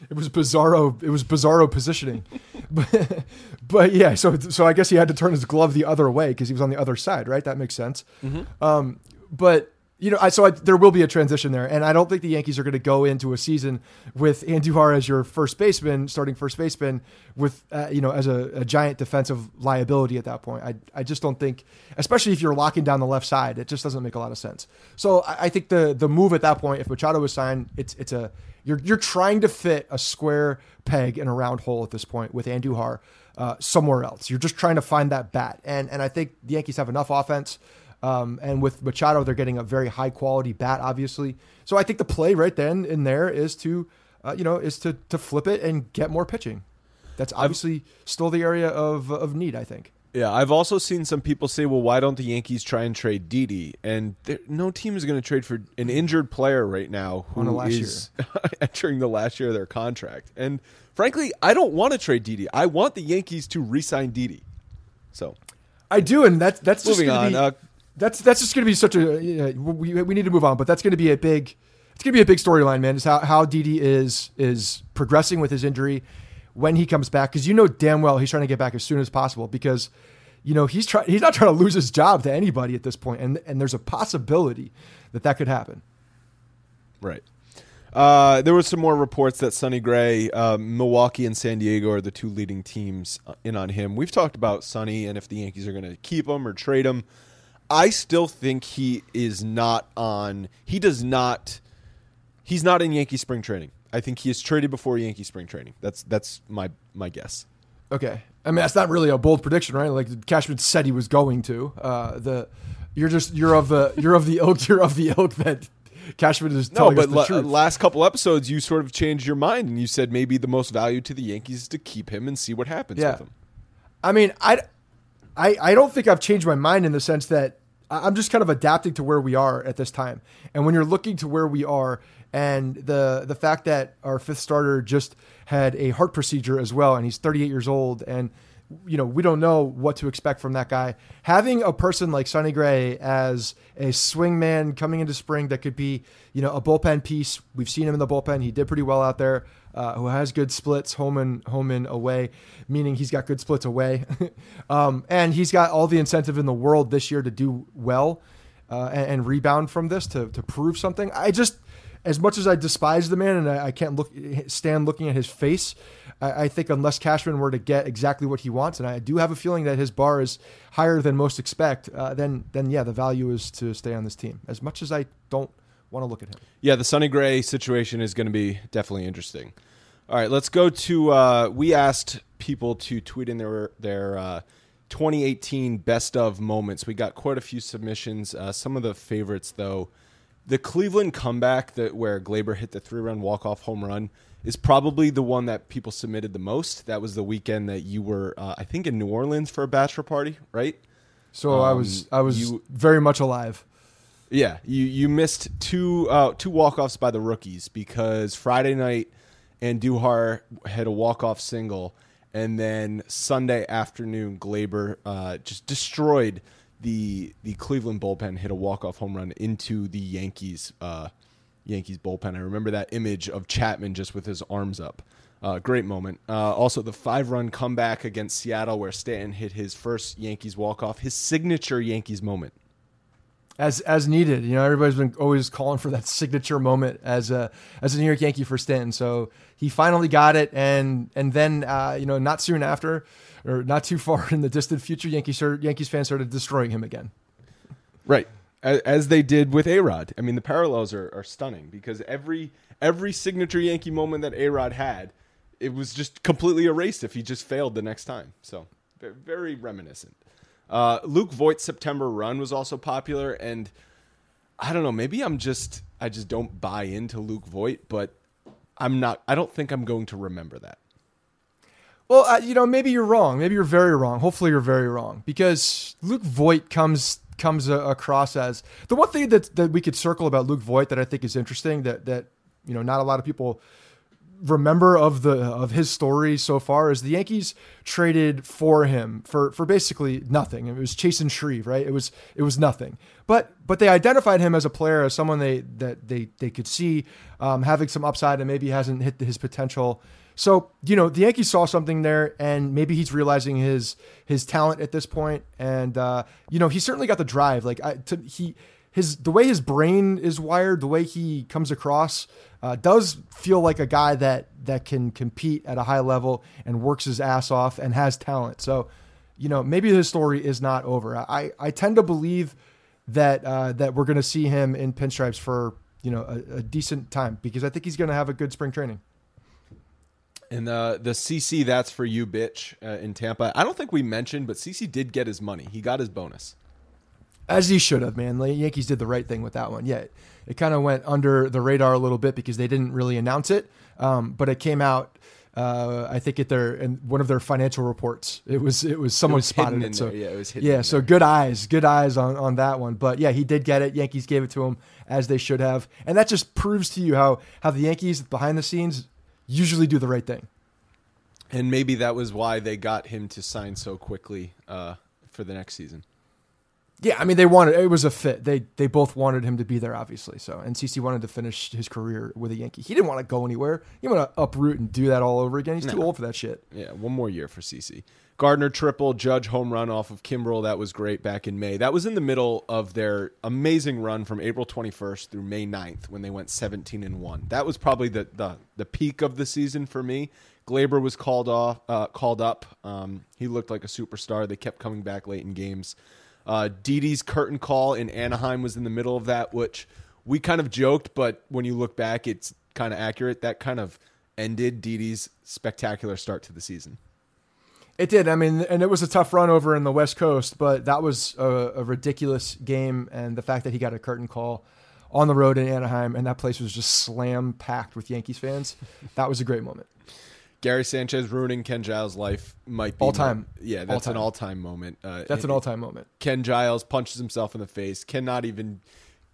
it was bizarro. It was bizarro positioning, but, but yeah. So so I guess he had to turn his glove the other way because he was on the other side, right? That makes sense. Mm-hmm. Um, but you know, I, so I, there will be a transition there, and I don't think the Yankees are going to go into a season with Andujar as your first baseman, starting first baseman, with uh, you know as a, a, giant defensive liability at that point. I, I just don't think, especially if you're locking down the left side, it just doesn't make a lot of sense. So I, I think the the move at that point, if Machado is signed, it's it's a you're you're trying to fit a square peg in a round hole at this point with Andujar uh, somewhere else. You're just trying to find that bat, and and I think the Yankees have enough offense. Um, and with Machado, they're getting a very high quality bat, obviously. So I think the play right then in there is to, uh, you know, is to to flip it and get more pitching. That's obviously I've, still the area of of need, I think.
Yeah, I've also seen some people say, "Well, why don't the Yankees try and trade Didi?" And no team is going to trade for an injured player right now who is entering the last year of their contract. And frankly, I don't want to trade Didi. I want the Yankees to re-sign Didi. So
I do, and that's that's
moving
on.
Be, uh,
that's that's just going to be such a we, we need to move on, but that's going to be a big it's going to be a big storyline, man. Is how how Didi is is progressing with his injury when he comes back because you know damn well he's trying to get back as soon as possible because you know he's trying he's not trying to lose his job to anybody at this point, and and there's a possibility that that could happen.
Right. Uh, there was some more reports that Sonny Gray, uh, Milwaukee, and San Diego are the two leading teams uh, in on him. We've talked about Sonny and if the Yankees are going to keep him or trade him. I still think he is not on. He does not. He's not in Yankee spring training. I think he is traded before Yankee spring training. That's that's my my guess.
Okay, I mean that's not really a bold prediction, right? Like Cashman said he was going to. Uh, the you're just you're of the you're of the ilk you're of the ilk that Cashman is no, but la-
last couple episodes you sort of changed your mind and you said maybe the most value to the Yankees is to keep him and see what happens yeah. with him.
I mean, I, I I don't think I've changed my mind in the sense that I'm just kind of adapting to where we are at this time. And when you're looking to where we are, and the the fact that our fifth starter just had a heart procedure as well, and he's 38 years old, and you know we don't know what to expect from that guy. Having a person like Sonny Gray as a swing man coming into spring that could be you know a bullpen piece. We've seen him in the bullpen; he did pretty well out there uh, who has good splits home and home and away, meaning he's got good splits away, um, and he's got all the incentive in the world this year to do well uh, and, and, rebound from this to to prove something. I just, as much as I despise the man and I, I can't look stand looking at his face, I, I, think unless Cashman were to get exactly what he wants, and I do have a feeling that his bar is higher than most expect, uh, then then yeah, the value is to stay on this team. As much as I don't want to look at him.
Yeah, the Sonny Gray situation is going to be definitely interesting. All right, let's go to. Uh, we asked people to tweet in their their uh, 2018 best of moments. We got quite a few submissions. Uh, some of the favorites, though, the Cleveland comeback that where Gleyber hit the three run walk off home run is probably the one that people submitted the most. That was the weekend that you were, uh, I think, in New Orleans for a bachelor party, right?
So um, I was I was you, very much alive.
Yeah, you you missed two uh, two walk offs by the rookies because Friday night Andujar had a walk off single, and then Sunday afternoon Gleyber uh, just destroyed the the Cleveland bullpen, hit a walk off home run into the Yankees uh, Yankees bullpen. I remember that image of Chapman just with his arms up. Uh, great moment. Uh, also, the five run comeback against Seattle, where Stanton hit his first Yankees walk off, his signature Yankees moment.
As as needed. You know, everybody's been always calling for that signature moment as a as a New York Yankee for Stanton. So he finally got it, and and then uh, you know, not soon after, or not too far in the distant future, Yankees Yankees fans started destroying him again.
Right. As, they did with A Rod. I mean, the parallels are, are stunning because every every signature Yankee moment that A Rod had, it was just completely erased if he just failed the next time. So very reminiscent. Uh, Luke Voit's September run was also popular, and I don't know. Maybe I'm just I just don't buy into Luke Voit, but I'm not. I don't think I'm going to remember that.
Well, uh, you know, maybe you're wrong. Maybe you're very wrong. Hopefully, you're very wrong because Luke Voit comes comes uh, across as the one thing that that we could circle about Luke Voit that I think is interesting that that you know not a lot of people remember of the of his story so far is the Yankees traded for him for for basically nothing. It was Chasen Shreve, right? It was it was nothing. But but they identified him as a player as someone they that they they could see um, having some upside and maybe hasn't hit his potential so you know the Yankees saw something there, and maybe he's realizing his his talent at this point. point, and uh, you know he certainly got the drive. Like I, to, he his the way his brain is wired, the way he comes across, uh, does feel like a guy that that can compete at a high level and works his ass off and has talent. So you know maybe his story is not over. I I tend to believe that uh, that we're going to see him in pinstripes for you know a, a decent time because I think he's going to have a good spring training.
And the the CC that's for you, bitch, uh, in Tampa. I don't think we mentioned, but CC did get his money. He got his bonus,
as he should have. Man, the Yankees did the right thing with that one. Yeah, it, kind of went under the radar a little bit because they didn't really announce it, um, but it came out. Uh, I think at their in one of their financial reports, it was it was someone
it was
spotted it.
So
there.
yeah, it was
yeah. So
there.
good eyes, good eyes on on that one. But yeah, he did get it. Yankees gave it to him as they should have, and that just proves to you how how the Yankees behind the scenes usually do the right thing
and maybe that was why they got him to sign so quickly uh, for the next season.
Yeah, I mean they wanted it was a fit. They they both wanted him to be there, obviously. So and CC wanted to finish his career with a Yankee. He didn't want to go anywhere. He want to uproot and do that all over again. He's no. too old for that shit.
Yeah, one more year for CC. Gardner triple, Judge home run off of Kimbrel. That was great back in May. That was in the middle of their amazing run from April 21st through May 9th when they went 17 and one. That was probably the the the peak of the season for me Gleyber was called off, uh, called up. Um, he looked like a superstar. They kept coming back late in games. Uh, Didi's curtain call in Anaheim was in the middle of that, which we kind of joked, but when you look back, it's kind of accurate. That kind of ended Didi's spectacular start to the season.
It did. I mean, and it was a tough run over in the West Coast, but that was a, a ridiculous game. And the fact that he got a curtain call on the road in Anaheim and that place was just slam packed with Yankees fans, that was a great moment.
Gary Sanchez ruining Ken Giles' life might be
all time.
yeah, that's all-time. an all time moment.
Uh, that's an all time moment.
Ken Giles punches himself in the face, cannot even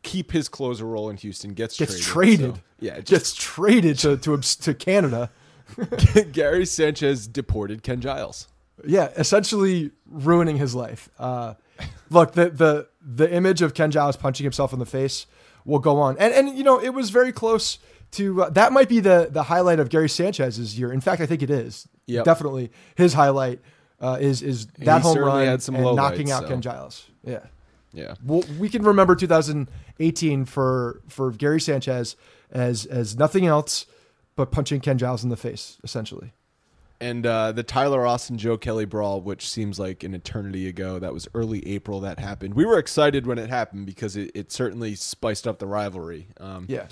keep his closer role in Houston, gets,
gets
traded.
traded.
So, yeah,
just, gets traded to, to, to Canada.
Gary Sanchez deported Ken Giles.
Yeah, essentially ruining his life. Uh, look, the, the, the image of Ken Giles punching himself in the face will go on. And, and you know, it was very close to uh, that might be the the highlight of Gary Sanchez's year. In fact, I think it is.
Yep.
Definitely his highlight uh, is is that home run and knocking out
so.
Ken Giles. Yeah.
Yeah.
Well, we can remember 2018 for for Gary Sanchez as as nothing else but punching Ken Giles in the face, essentially.
And uh, the Tyler Austin Joe Kelly brawl, which seems like an eternity ago, that was early April that happened. We were excited when it happened because it, it certainly spiced up the rivalry. Um,
yeah.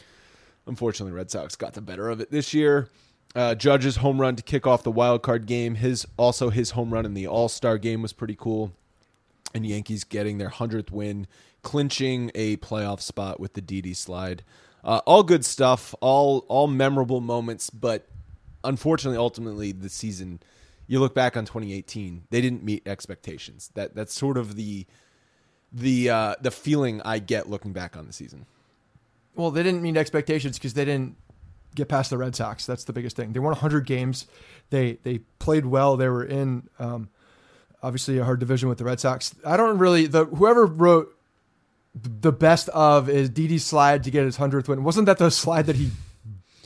Unfortunately, Red Sox got the better of it this year. Uh, Judge's home run to kick off the wild card game. His also his home run in the All Star game was pretty cool. And Yankees getting their hundredth win, clinching a playoff spot with the Didi slide. Uh, all good stuff, all all memorable moments, but unfortunately, ultimately, the season. You look back on 2018, they didn't meet expectations. That that's sort of the the uh, the feeling I get looking back on the season.
Well, they didn't meet expectations because they didn't get past the Red Sox. That's the biggest thing. They won 100 games. They they played well. They were in um, obviously a hard division with the Red Sox. I don't really the whoever wrote the best of is Didi's slide to get his hundredth win. Wasn't that the slide that he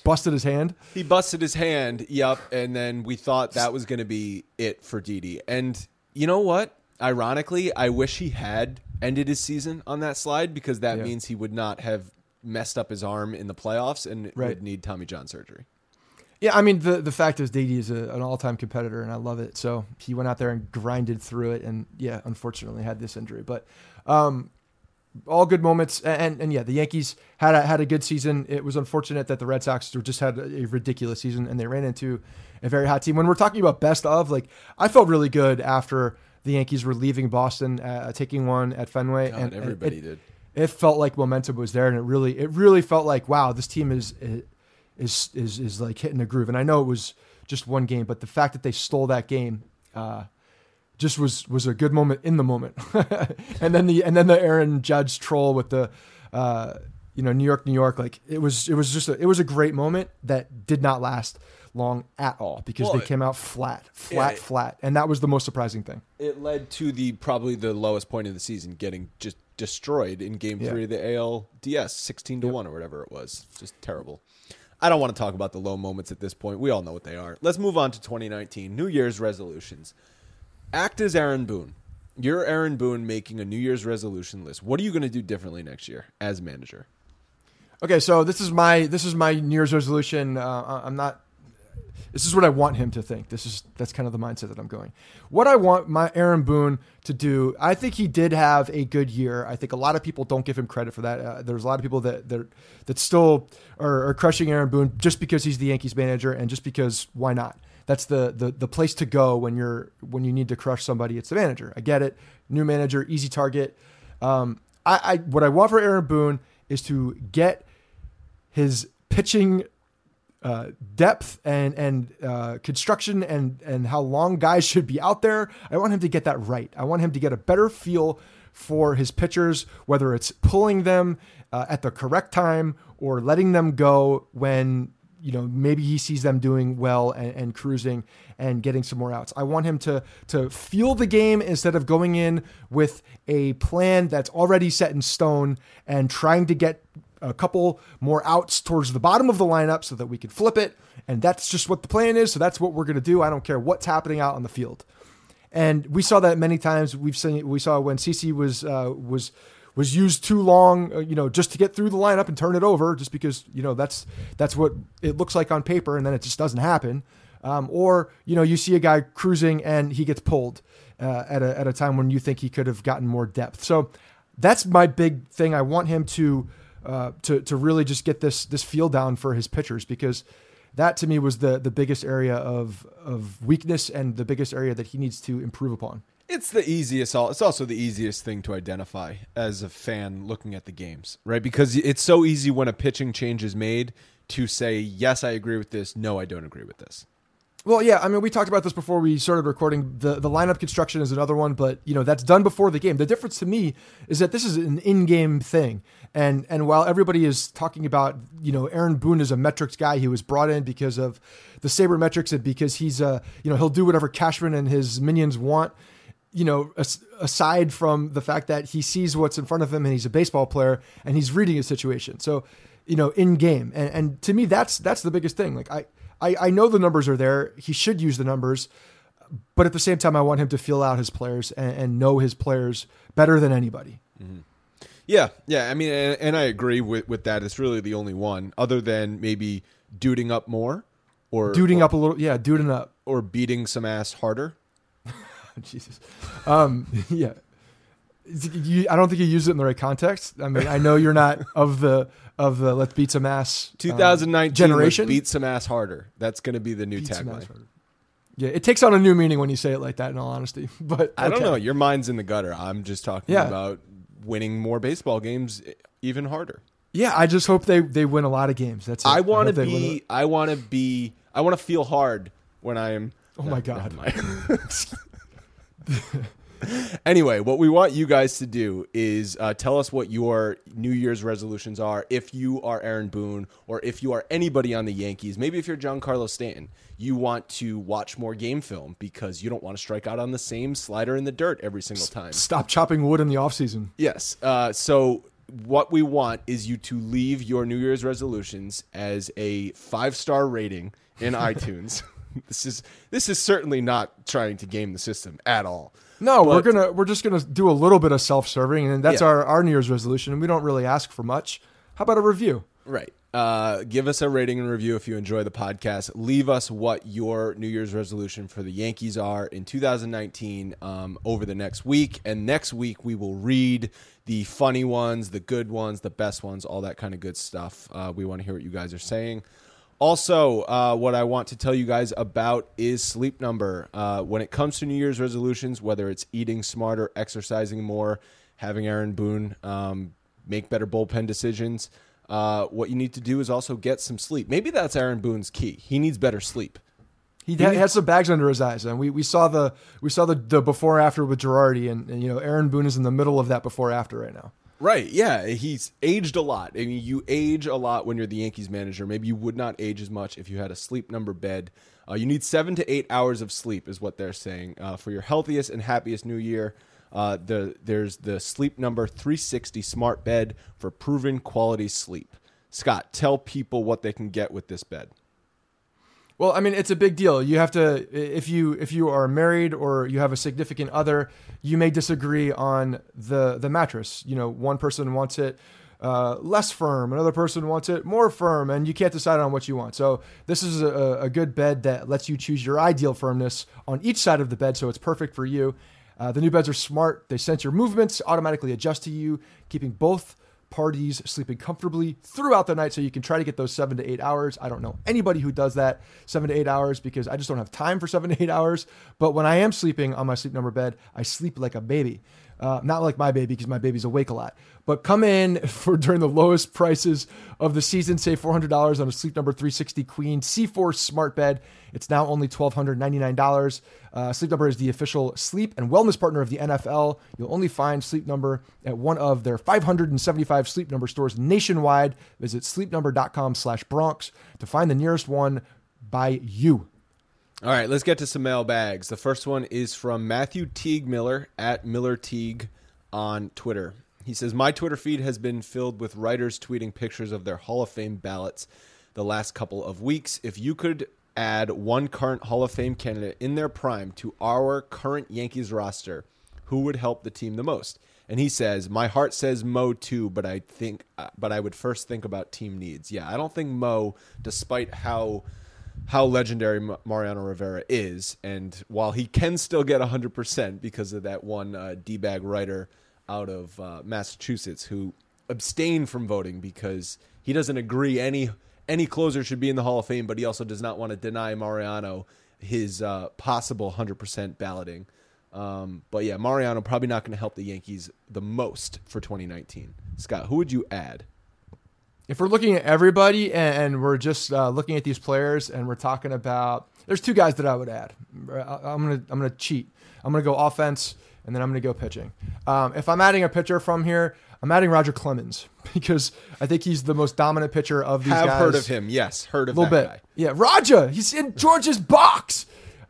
busted his hand?
He busted his hand. Yep. And then we thought that was going to be it for Didi. And you know what? Ironically, I wish he had ended his season on that slide because that
Yeah.
means he would not have messed up his arm in the playoffs and
Right.
would need Tommy John surgery.
Yeah, I mean the the fact is Didi is a, an all time competitor, and I love it. So he went out there and grinded through it, and yeah, unfortunately had this injury, but um, all good moments. And, and and yeah, the Yankees had a, had a good season. It was unfortunate that the Red Sox just had a ridiculous season, and they ran into a very hot team. When we're talking about best of, like I felt really good after the Yankees were leaving Boston, uh, taking one at Fenway,
God,
and and
everybody
it,
did.
It felt like momentum was there, and it really, it really felt like wow, this team is is is is like hitting a groove. And I know it was just one game, but the fact that they stole that game, uh, just was was a good moment in the moment. and then the and then the Aaron Judge troll with the, uh, you know, New York, New York, like it was it was just a, it was a great moment that did not last long at all because
Well,
they came out flat, flat,
it-
flat, and that was the most surprising thing.
It led to the probably the lowest point of the season, getting just destroyed in Game
Yeah.
Three of the ALDS, sixteen to one or whatever it was. Just terrible. I don't want to talk about the low moments at this point. We all know what they are. Let's move on to 2019 New Year's resolutions. Act as Aaron Boone. You're Aaron Boone making a New Year's resolution list. What are you going to do differently next year as manager?
Okay, so this is my this is my New Year's resolution. Uh, I'm not. This is what I want him to think. This is that's kind of the mindset that I'm going. What I want my Aaron Boone to do. I think he did have a good year. I think a lot of people don't give him credit for that. Uh, there's a lot of people that that that still are, are crushing Aaron Boone just because he's the Yankees manager and just because why not? That's the, the the place to go when you're when you need to crush somebody. It's the manager. I get it. New manager, easy target. Um, I, I what I want for Aaron Boone is to get his pitching uh, depth and and uh, construction and and how long guys should be out there. I want him to get that right. I want him to get a better feel for his pitchers, whether it's pulling them uh, at the correct time or letting them go when you know maybe he sees them doing well and, and cruising and getting some more outs. I want him to to feel the game instead of going in with a plan that's already set in stone and trying to get a couple more outs towards the bottom of the lineup so that we can flip it. And that's just what the plan is. So that's what we're going to do. I don't care what's happening out on the field. And we saw that many times. We've seen we saw when CC was uh, was was used too long, uh, you know, just to get through the lineup and turn it over, just because you know that's that's what it looks like on paper, and then it just doesn't happen. Um, or you know, you see a guy cruising and he gets pulled uh, at a at a time when you think he could have gotten more depth. So that's my big thing. I want him to uh, to to really just get this this feel down for his pitchers because that to me was the the biggest area of of weakness and the biggest area that he needs to improve upon.
It's the easiest. It's also the easiest thing to identify as a fan looking at the games, right? Because it's so easy when a pitching change is made to say, "Yes, I agree with this. No, I don't agree with this."
Well, yeah, I mean, we talked about this before we started recording. The the lineup construction is another one, but you know that's done before the game. The difference to me is that this is an in-game thing, and and while everybody is talking about you know Aaron Boone is a metrics guy, he was brought in because of the saber metrics and because he's uh you know he'll do whatever Cashman and his minions want. You know, as, aside from the fact that he sees what's in front of him and he's a baseball player and he's reading a situation, so you know, in game, and and to me that's that's the biggest thing. Like I. I, I know the numbers are there. He should use the numbers, but at the same time, I want him to feel out his players and, and know his players better than anybody.
Yeah, yeah. I mean, and, and I agree with with that. It's really the only one, other than maybe duding up more, or
Duding
or,
up a little, yeah, duding up.
or beating some ass harder.
Jesus, um, yeah. You, I don't think you use it in the right context. I mean, I know you're not of the of the let's beat some ass um,
2019
generation.
beat some ass harder. That's going to be the new
Beat some ass
tagline.
Yeah, it takes on a new meaning when you say it like that. In all honesty, but
I don't know. Your mind's in the gutter. I'm just talking
Yeah.
about winning more baseball games even harder.
Yeah, I just hope they they win a lot of games. That's it.
I want to
hope they win
be. I want to be. I want to feel hard when I am.
Oh my God.
anyway, what we want you guys to do is uh, tell us what your New Year's resolutions are. If you are Aaron Boone, or if you are anybody on the Yankees, maybe if you're Giancarlo Stanton, you want to watch more game film because you don't want to strike out on the same slider in the dirt every single time.
Stop chopping wood in the offseason.
Yes. Uh, so what we want is you to leave your New Year's resolutions as a five star rating in iTunes. this is this is certainly not trying to game the system at all.
No, we're gonna we're just gonna do a little bit of self serving, and that's
Yeah.
our our New Year's resolution. And we don't really ask for much. How about a review?
Right. Uh, give us a rating and review if you enjoy the podcast. Leave us what your New Year's resolution for the Yankees are in 2019 um, over the next week. And next week, we will read the funny ones, the good ones, the best ones, all that kind of good stuff. Uh, we want to hear what you guys are saying. Also, uh, what I want to tell you guys about is Sleep Number. Uh, when it comes to New Year's resolutions, whether it's eating smarter, exercising more, having Aaron Boone um, make better bullpen decisions, uh, what you need to do is also get some sleep. Maybe that's Aaron Boone's key. He needs better sleep.
He, ha- has some bags under his eyes, and we, we saw the we saw the, the before after with Girardi, and, and you know Aaron Boone is in the middle of that before after right now.
Right. Yeah. He's aged a lot. I mean, you age a lot when you're the Yankees manager. Maybe you would not age as much if you had a sleep number bed. Uh, you need seven to eight hours of sleep, is what they're saying, uh, for your healthiest and happiest new year. Uh, the there's the sleep number 360 smart bed for proven quality sleep. Scott, tell people what they can get with this bed.
Well, I mean, it's a big deal. You have to if you if you are married or you have a significant other, you may disagree on the the mattress. You know, one person wants it uh, less firm, another person wants it more firm, and you can't decide on what you want. So this is a, a good bed that lets you choose your ideal firmness on each side of the bed, so it's perfect for you. Uh, the new beds are smart; they sense your movements, automatically adjust to you, keeping both parties sleeping comfortably throughout the night so you can try to get those seven to eight hours. I don't know anybody who does that seven to eight hours because I just don't have time for seven to eight hours. But when I am sleeping on my sleep number bed, I sleep like a baby. Uh, not like my baby because my baby's awake a lot. But come in for during the lowest prices of the season. Save $400 on a Sleep Number 360 Queen C4 smart bed. It's now only $1,299. Uh, sleep Number is the official sleep and wellness partner of the NFL. You'll only find Sleep Number at one of their 575 Sleep Number stores nationwide. Visit sleepnumber.com slash Bronx to find the nearest one by you.
All right, let's get to some mailbags. The first one is from Matthew Teague Miller at Miller Teague on Twitter. He says, My Twitter feed has been filled with writers tweeting pictures of their Hall of Fame ballots the last couple of weeks. If you could add one current Hall of Fame candidate in their prime to our current Yankees roster, who would help the team the most? And he says, "My heart says Mo too, but I think, uh, but I would first think about team needs. Yeah, I don't think Mo, despite how how legendary Mariano Rivera is, and while he can still get 100% because of that one uh, D-bag writer out of uh, Massachusetts who abstained from voting because he doesn't agree any any closer should be in the Hall of Fame, but he also does not want to deny Mariano his uh, possible 100% balloting. Um, but yeah, Mariano probably not going to help the Yankees the most for 2019. Scott, who would you add?
if we're looking at everybody and, and we're just uh, looking at these players and we're talking about there's two guys that I would add. I'm gonna I'm gonna cheat. I'm gonna go offense and then I'm gonna go pitching. Um, if I'm adding a pitcher from here, I'm adding Roger Clemens because I think he's the most dominant pitcher of these
Have
guys.
heard of him? Yes, heard of
A little bit.
guy.
Yeah, Raja. He's in George's box.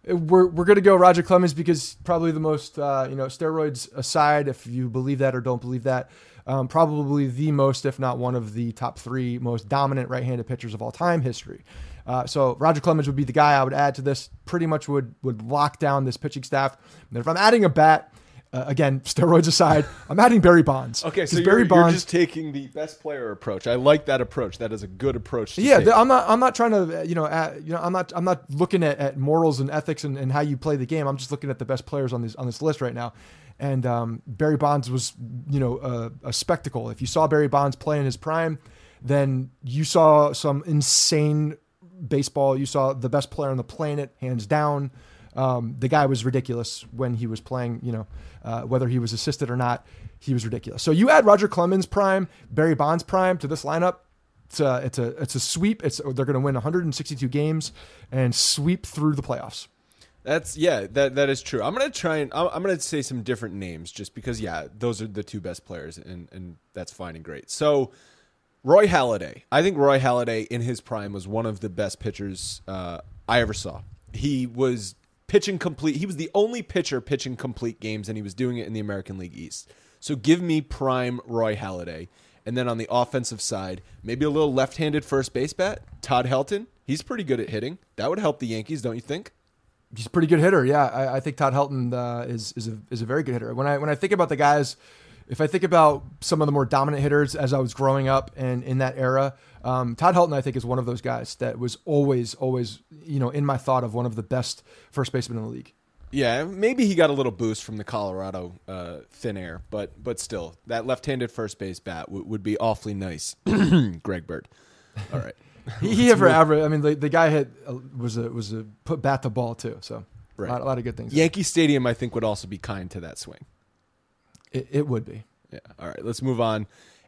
We're, we're going to go Roger Clemens because probably the most, uh, you know, steroids aside, if you believe that or don't believe that, um, probably the most, if not one of the top three most dominant right handed pitchers of all time history. Uh, so Roger Clemens would be the guy I would add to this. Pretty much would would lock down this pitching staff. And if I'm adding a bat, uh, again steroids aside, I'm adding Barry Bonds.
Okay, so you're,
Barry
you're
Bonds.
just taking the best player approach. I like that approach. That is a good approach. To
yeah,
take.
I'm not. I'm not trying to. uh, You know. At, you know. I'm not. I'm not looking at, at morals and ethics and, and how you play the game. I'm just looking at the best players on this on this list right now. And um, Barry Bonds was, you know, a, a spectacle. If you saw Barry Bonds play in his prime, then you saw some insane baseball. You saw the best player on the planet, hands down. Um, the guy was ridiculous when he was playing. You know, uh, whether he was assisted or not, he was ridiculous. So you add Roger Clemens prime, Barry Bonds prime to this lineup. It's a it's a it's a sweep. It's they're going to win 162 games and sweep through the playoffs.
That's yeah, that that is true. I'm gonna try and I'm, I'm gonna say some different names just because yeah, those are the two best players and and that's fine and great. So Roy Halladay, I think Roy Halladay in his prime was one of the best pitchers uh, I ever saw. He was pitching complete. He was the only pitcher pitching complete games, and he was doing it in the American League East. So give me prime Roy Halladay, and then on the offensive side, maybe a little left-handed first base bat, Todd Helton. He's pretty good at hitting. That would help the Yankees, don't you think?
He's a pretty good hitter. Yeah, I, I think Todd Helton uh, is is a, is a very good hitter. When I when I think about the guys, if I think about some of the more dominant hitters as I was growing up and in that era, um, Todd Helton I think is one of those guys that was always always you know in my thought of one of the best first basemen in the league.
Yeah, maybe he got a little boost from the Colorado uh, thin air, but but still, that left-handed first base bat w- would be awfully nice. Greg Bird. All right.
he, he ever average. I mean, the, the guy hit uh, was a was a put bat to ball too. So
Right.
a, lot, a lot of good things.
Yankee Stadium, I think, would also be kind to that swing.
it, it would be.
Yeah. All right. Let's move on.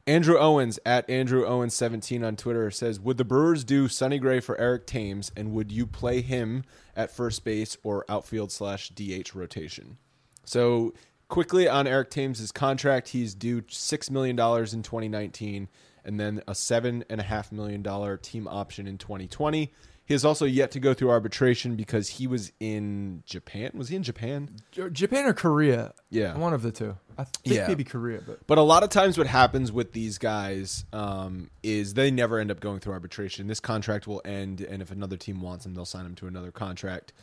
Andrew Owens at Andrew Owens 17 on Twitter says, "Would the Brewers do Sonny Gray for Eric Thames, and would you play him at first base or outfield slash DH rotation?" So quickly on Eric Thames' contract, he's due six million dollars in 2019, and then a seven and a half million dollar team option in 2020. He has also yet to go through arbitration because he was in Japan. Was he in Japan?
Japan or Korea?
Yeah.
one of the two. I think
Yeah.
maybe Korea, but
But a lot of times, what happens with these guys um, is they never end up going through arbitration. This contract will end, and if another team wants him, they'll sign him to another contract.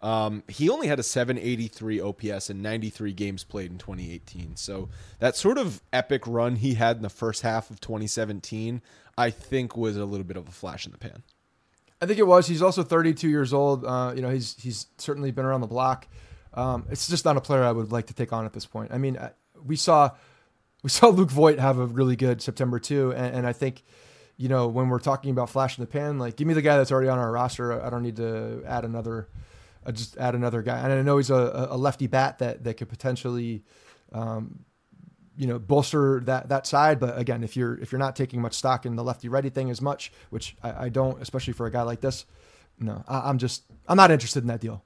Um, he only had a 783 OPS and 93 games played in 2018. So that sort of epic run he had in the first half of 2017, I think, was a little bit of a flash in the pan.
I think it was. He's also 32 years old. Uh, you know, he's he's certainly been around the block. Um, it's just not a player I would like to take on at this point. I mean, uh, we saw we saw Luke Voit have a really good September too, and, and I think you know when we're talking about flash in the pan, like give me the guy that's already on our roster. I don't need to add another. I just add another guy, and I know he's a, a lefty bat that that could potentially. Um, you know, bolster that that side, but again, if you're if you're not taking much stock in the lefty righty thing as much, which I, I don't, especially for a guy like this, no, I, I'm just I'm not interested in that deal.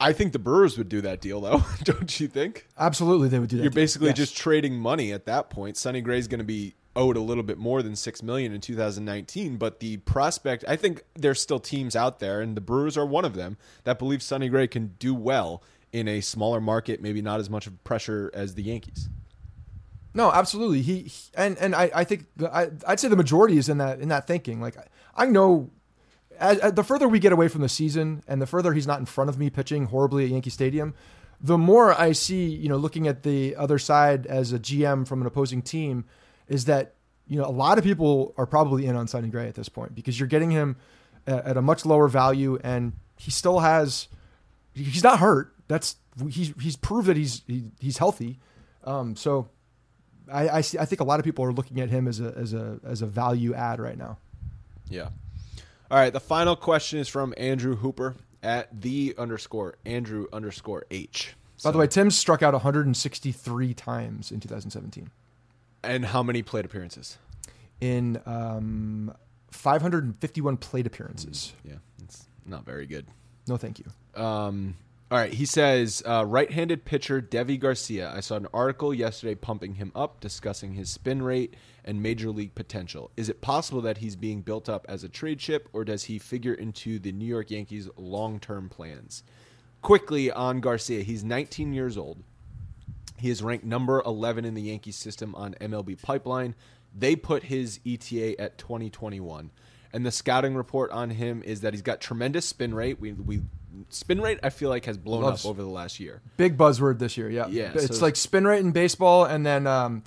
I think the Brewers would do that deal, though, don't you think?
Absolutely, they would do that.
You're
deal.
basically
Yes.
just trading money at that point. Sonny Gray's going to be owed a little bit more than six million in 2019, but the prospect, I think there's still teams out there, and the Brewers are one of them that believe Sonny Gray can do well in a smaller market, maybe not as much of pressure as the Yankees.
No, absolutely. He, he- and and I, I think the, I I'd say the majority is in that in that thinking. Like I know, as, as the further we get away from the season, and the further he's not in front of me pitching horribly at Yankee Stadium, the more I see. You know, looking at the other side as a GM from an opposing team, is that you know a lot of people are probably in on Sonny Gray at this point because you're getting him at, at a much lower value, and he still has. He's not hurt. That's he's he's proved that he's he, he's healthy. Um, so I, I, see, I think a lot of people are looking at him as a as a as a value add right now.
Yeah. All right. The final question is from Andrew Hooper at the underscore Andrew underscore H.
By the way, Thames struck out 163 times in 2017
And how many plate appearances?
in um, 551 plate appearances.
Yeah, it's not very good.
No, thank you.
Um, all right, he says uh, right-handed pitcher Deivi Garcia. I saw an article yesterday pumping him up, discussing his spin rate and major league potential. Is it possible that he's being built up as a trade chip, or does he figure into the New York Yankees' long-term plans? Quickly on Garcia, he's 19 years old. He is ranked number 11 in the Yankees system on MLB Pipeline. They put his ETA at 2021. And the scouting report on him is that he's got tremendous spin rate. We, we spin rate I feel like has blown
Loves-
up over the last year.
Big buzzword this year. Yeah,
Yeah,
It's
so-
like spin rate in baseball, and then um,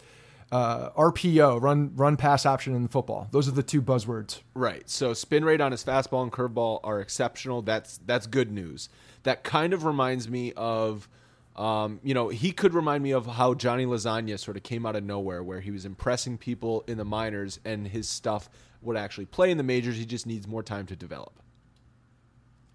uh, RPO, run run pass option in football. Those are the two buzzwords.
Right. So spin rate on his fastball and curveball are exceptional. That's that's good news. That kind of reminds me of um, you know, he could remind me of how Johnny Lasagna sort of came out of nowhere where he was impressing people in the minors and his stuff would actually play in the majors. He just needs more time to develop.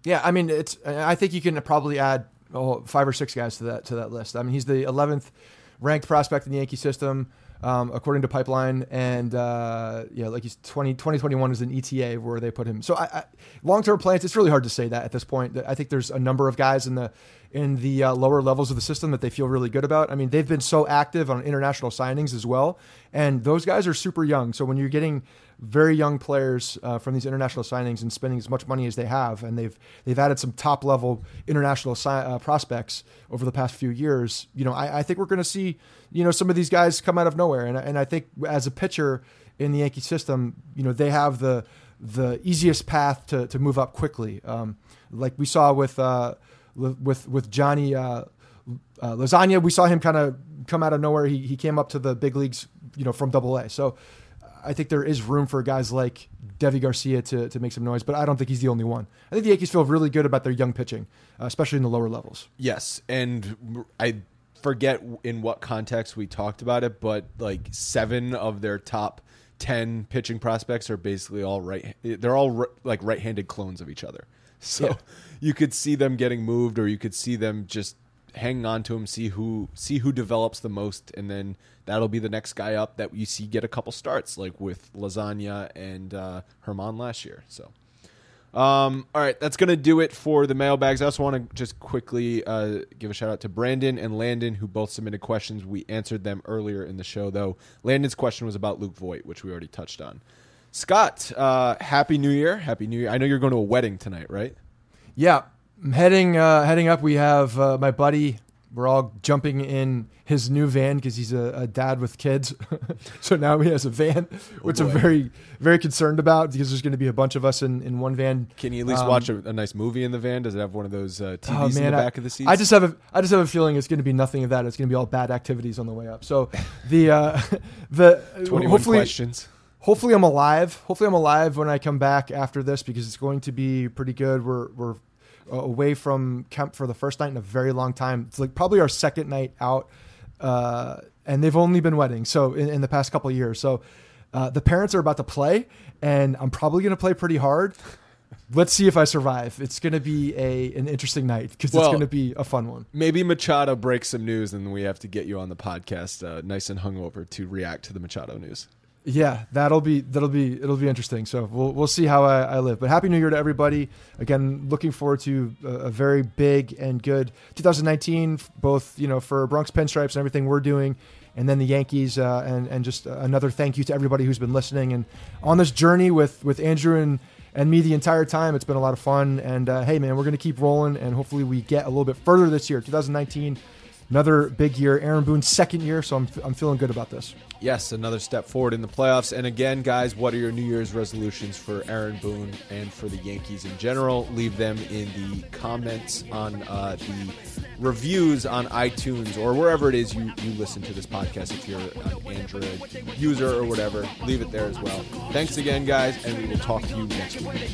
Yeah, I mean, it's. I think you can probably add oh, five or six guys to that to that list. I mean, he's the 11th ranked prospect in the Yankee system, um, according to Pipeline, and uh, yeah, like he's 20, 2021 is an ETA where they put him. So, I, I, long term plans. It's really hard to say that at this point. I think there's a number of guys in the in the uh, lower levels of the system that they feel really good about. I mean, they've been so active on international signings as well, and those guys are super young. So when you're getting very young players uh, from these international signings and spending as much money as they have, and they've they've added some top level international si- uh, prospects over the past few years. You know, I, I think we're going to see you know some of these guys come out of nowhere, and and I think as a pitcher in the Yankee system, you know, they have the the easiest path to, to move up quickly. Um, like we saw with uh, with with Johnny uh, uh, Lasagna, we saw him kind of come out of nowhere. He, he came up to the big leagues, you know, from Double A. So I think there is room for guys like Deivi Garcia to, to make some noise, but I don't think he's the only one. I think the Yankees feel really good about their young pitching, uh, especially in the lower levels.
Yes, and I forget in what context we talked about it, but like seven of their top ten pitching prospects are basically all right. They're all like right-handed clones of each other. So yeah. you could see them getting moved, or you could see them just hanging on to him, see who see who develops the most, and then that'll be the next guy up that you see get a couple starts, like with Lasagna and uh, Germán last year. So, um, all right, that's gonna do it for the mailbags. I also want to just quickly uh, give a shout out to Brandon and Landon, who both submitted questions. We answered them earlier in the show, though. Landon's question was about Luke Voit, which we already touched on. Scott, uh, happy New Year! Happy New Year! I know you're going to a wedding tonight, right?
Yeah, I'm heading uh, heading up. We have uh, my buddy. We're all jumping in his new van because he's a, a, dad with kids. so now he has a van, oh, which I'm very very concerned about because there's going to be a bunch of us in, in one van.
Can you at least um, watch a, a, nice movie in the van? Does it have one of those uh, TVs oh, man, in the back
I,
of the seats?
I just have a I just have a feeling it's going to be nothing of that. It's going to be all bad activities on the way up. So the uh, the
21 hopefully, questions
hopefully I'm alive. Hopefully I'm alive when I come back after this because it's going to be pretty good. We're we're uh, away from camp for the first night in a very long time. It's like probably our second night out, uh, and they've only been wedding so in, in the past couple years. So uh, the parents are about to play, and I'm probably going to play pretty hard. Let's see if I survive. It's going to be a an interesting night because well, it's going to be a fun one.
Maybe Machado breaks some news, and we have to get you on the podcast, uh, nice and hungover, to react to the Machado news.
Yeah, that'll be that'll be it'll be interesting. So we'll we'll see how I, I live. But happy New Year to everybody! Again, looking forward to a, a, very big and good 2019, both you know for Bronx Pinstripes and everything we're doing, and then the Yankees, uh, and and just another thank you to everybody who's been listening and on this journey with with Andrew and and me the entire time. It's been a lot of fun. And uh, hey, man, we're gonna keep rolling, and hopefully we get a little bit further this year, 2019 another big year. Aaron Boone's second year, so I'm, I'm feeling good about this.
Yes, another step forward in the playoffs. And again, guys, what are your New Year's resolutions for Aaron Boone and for the Yankees in general? Leave them in the comments on uh, the reviews on iTunes or wherever it is you, you listen to this podcast. If you're an Android user or whatever, leave it there as well. Thanks again, guys, and we will talk to you next week.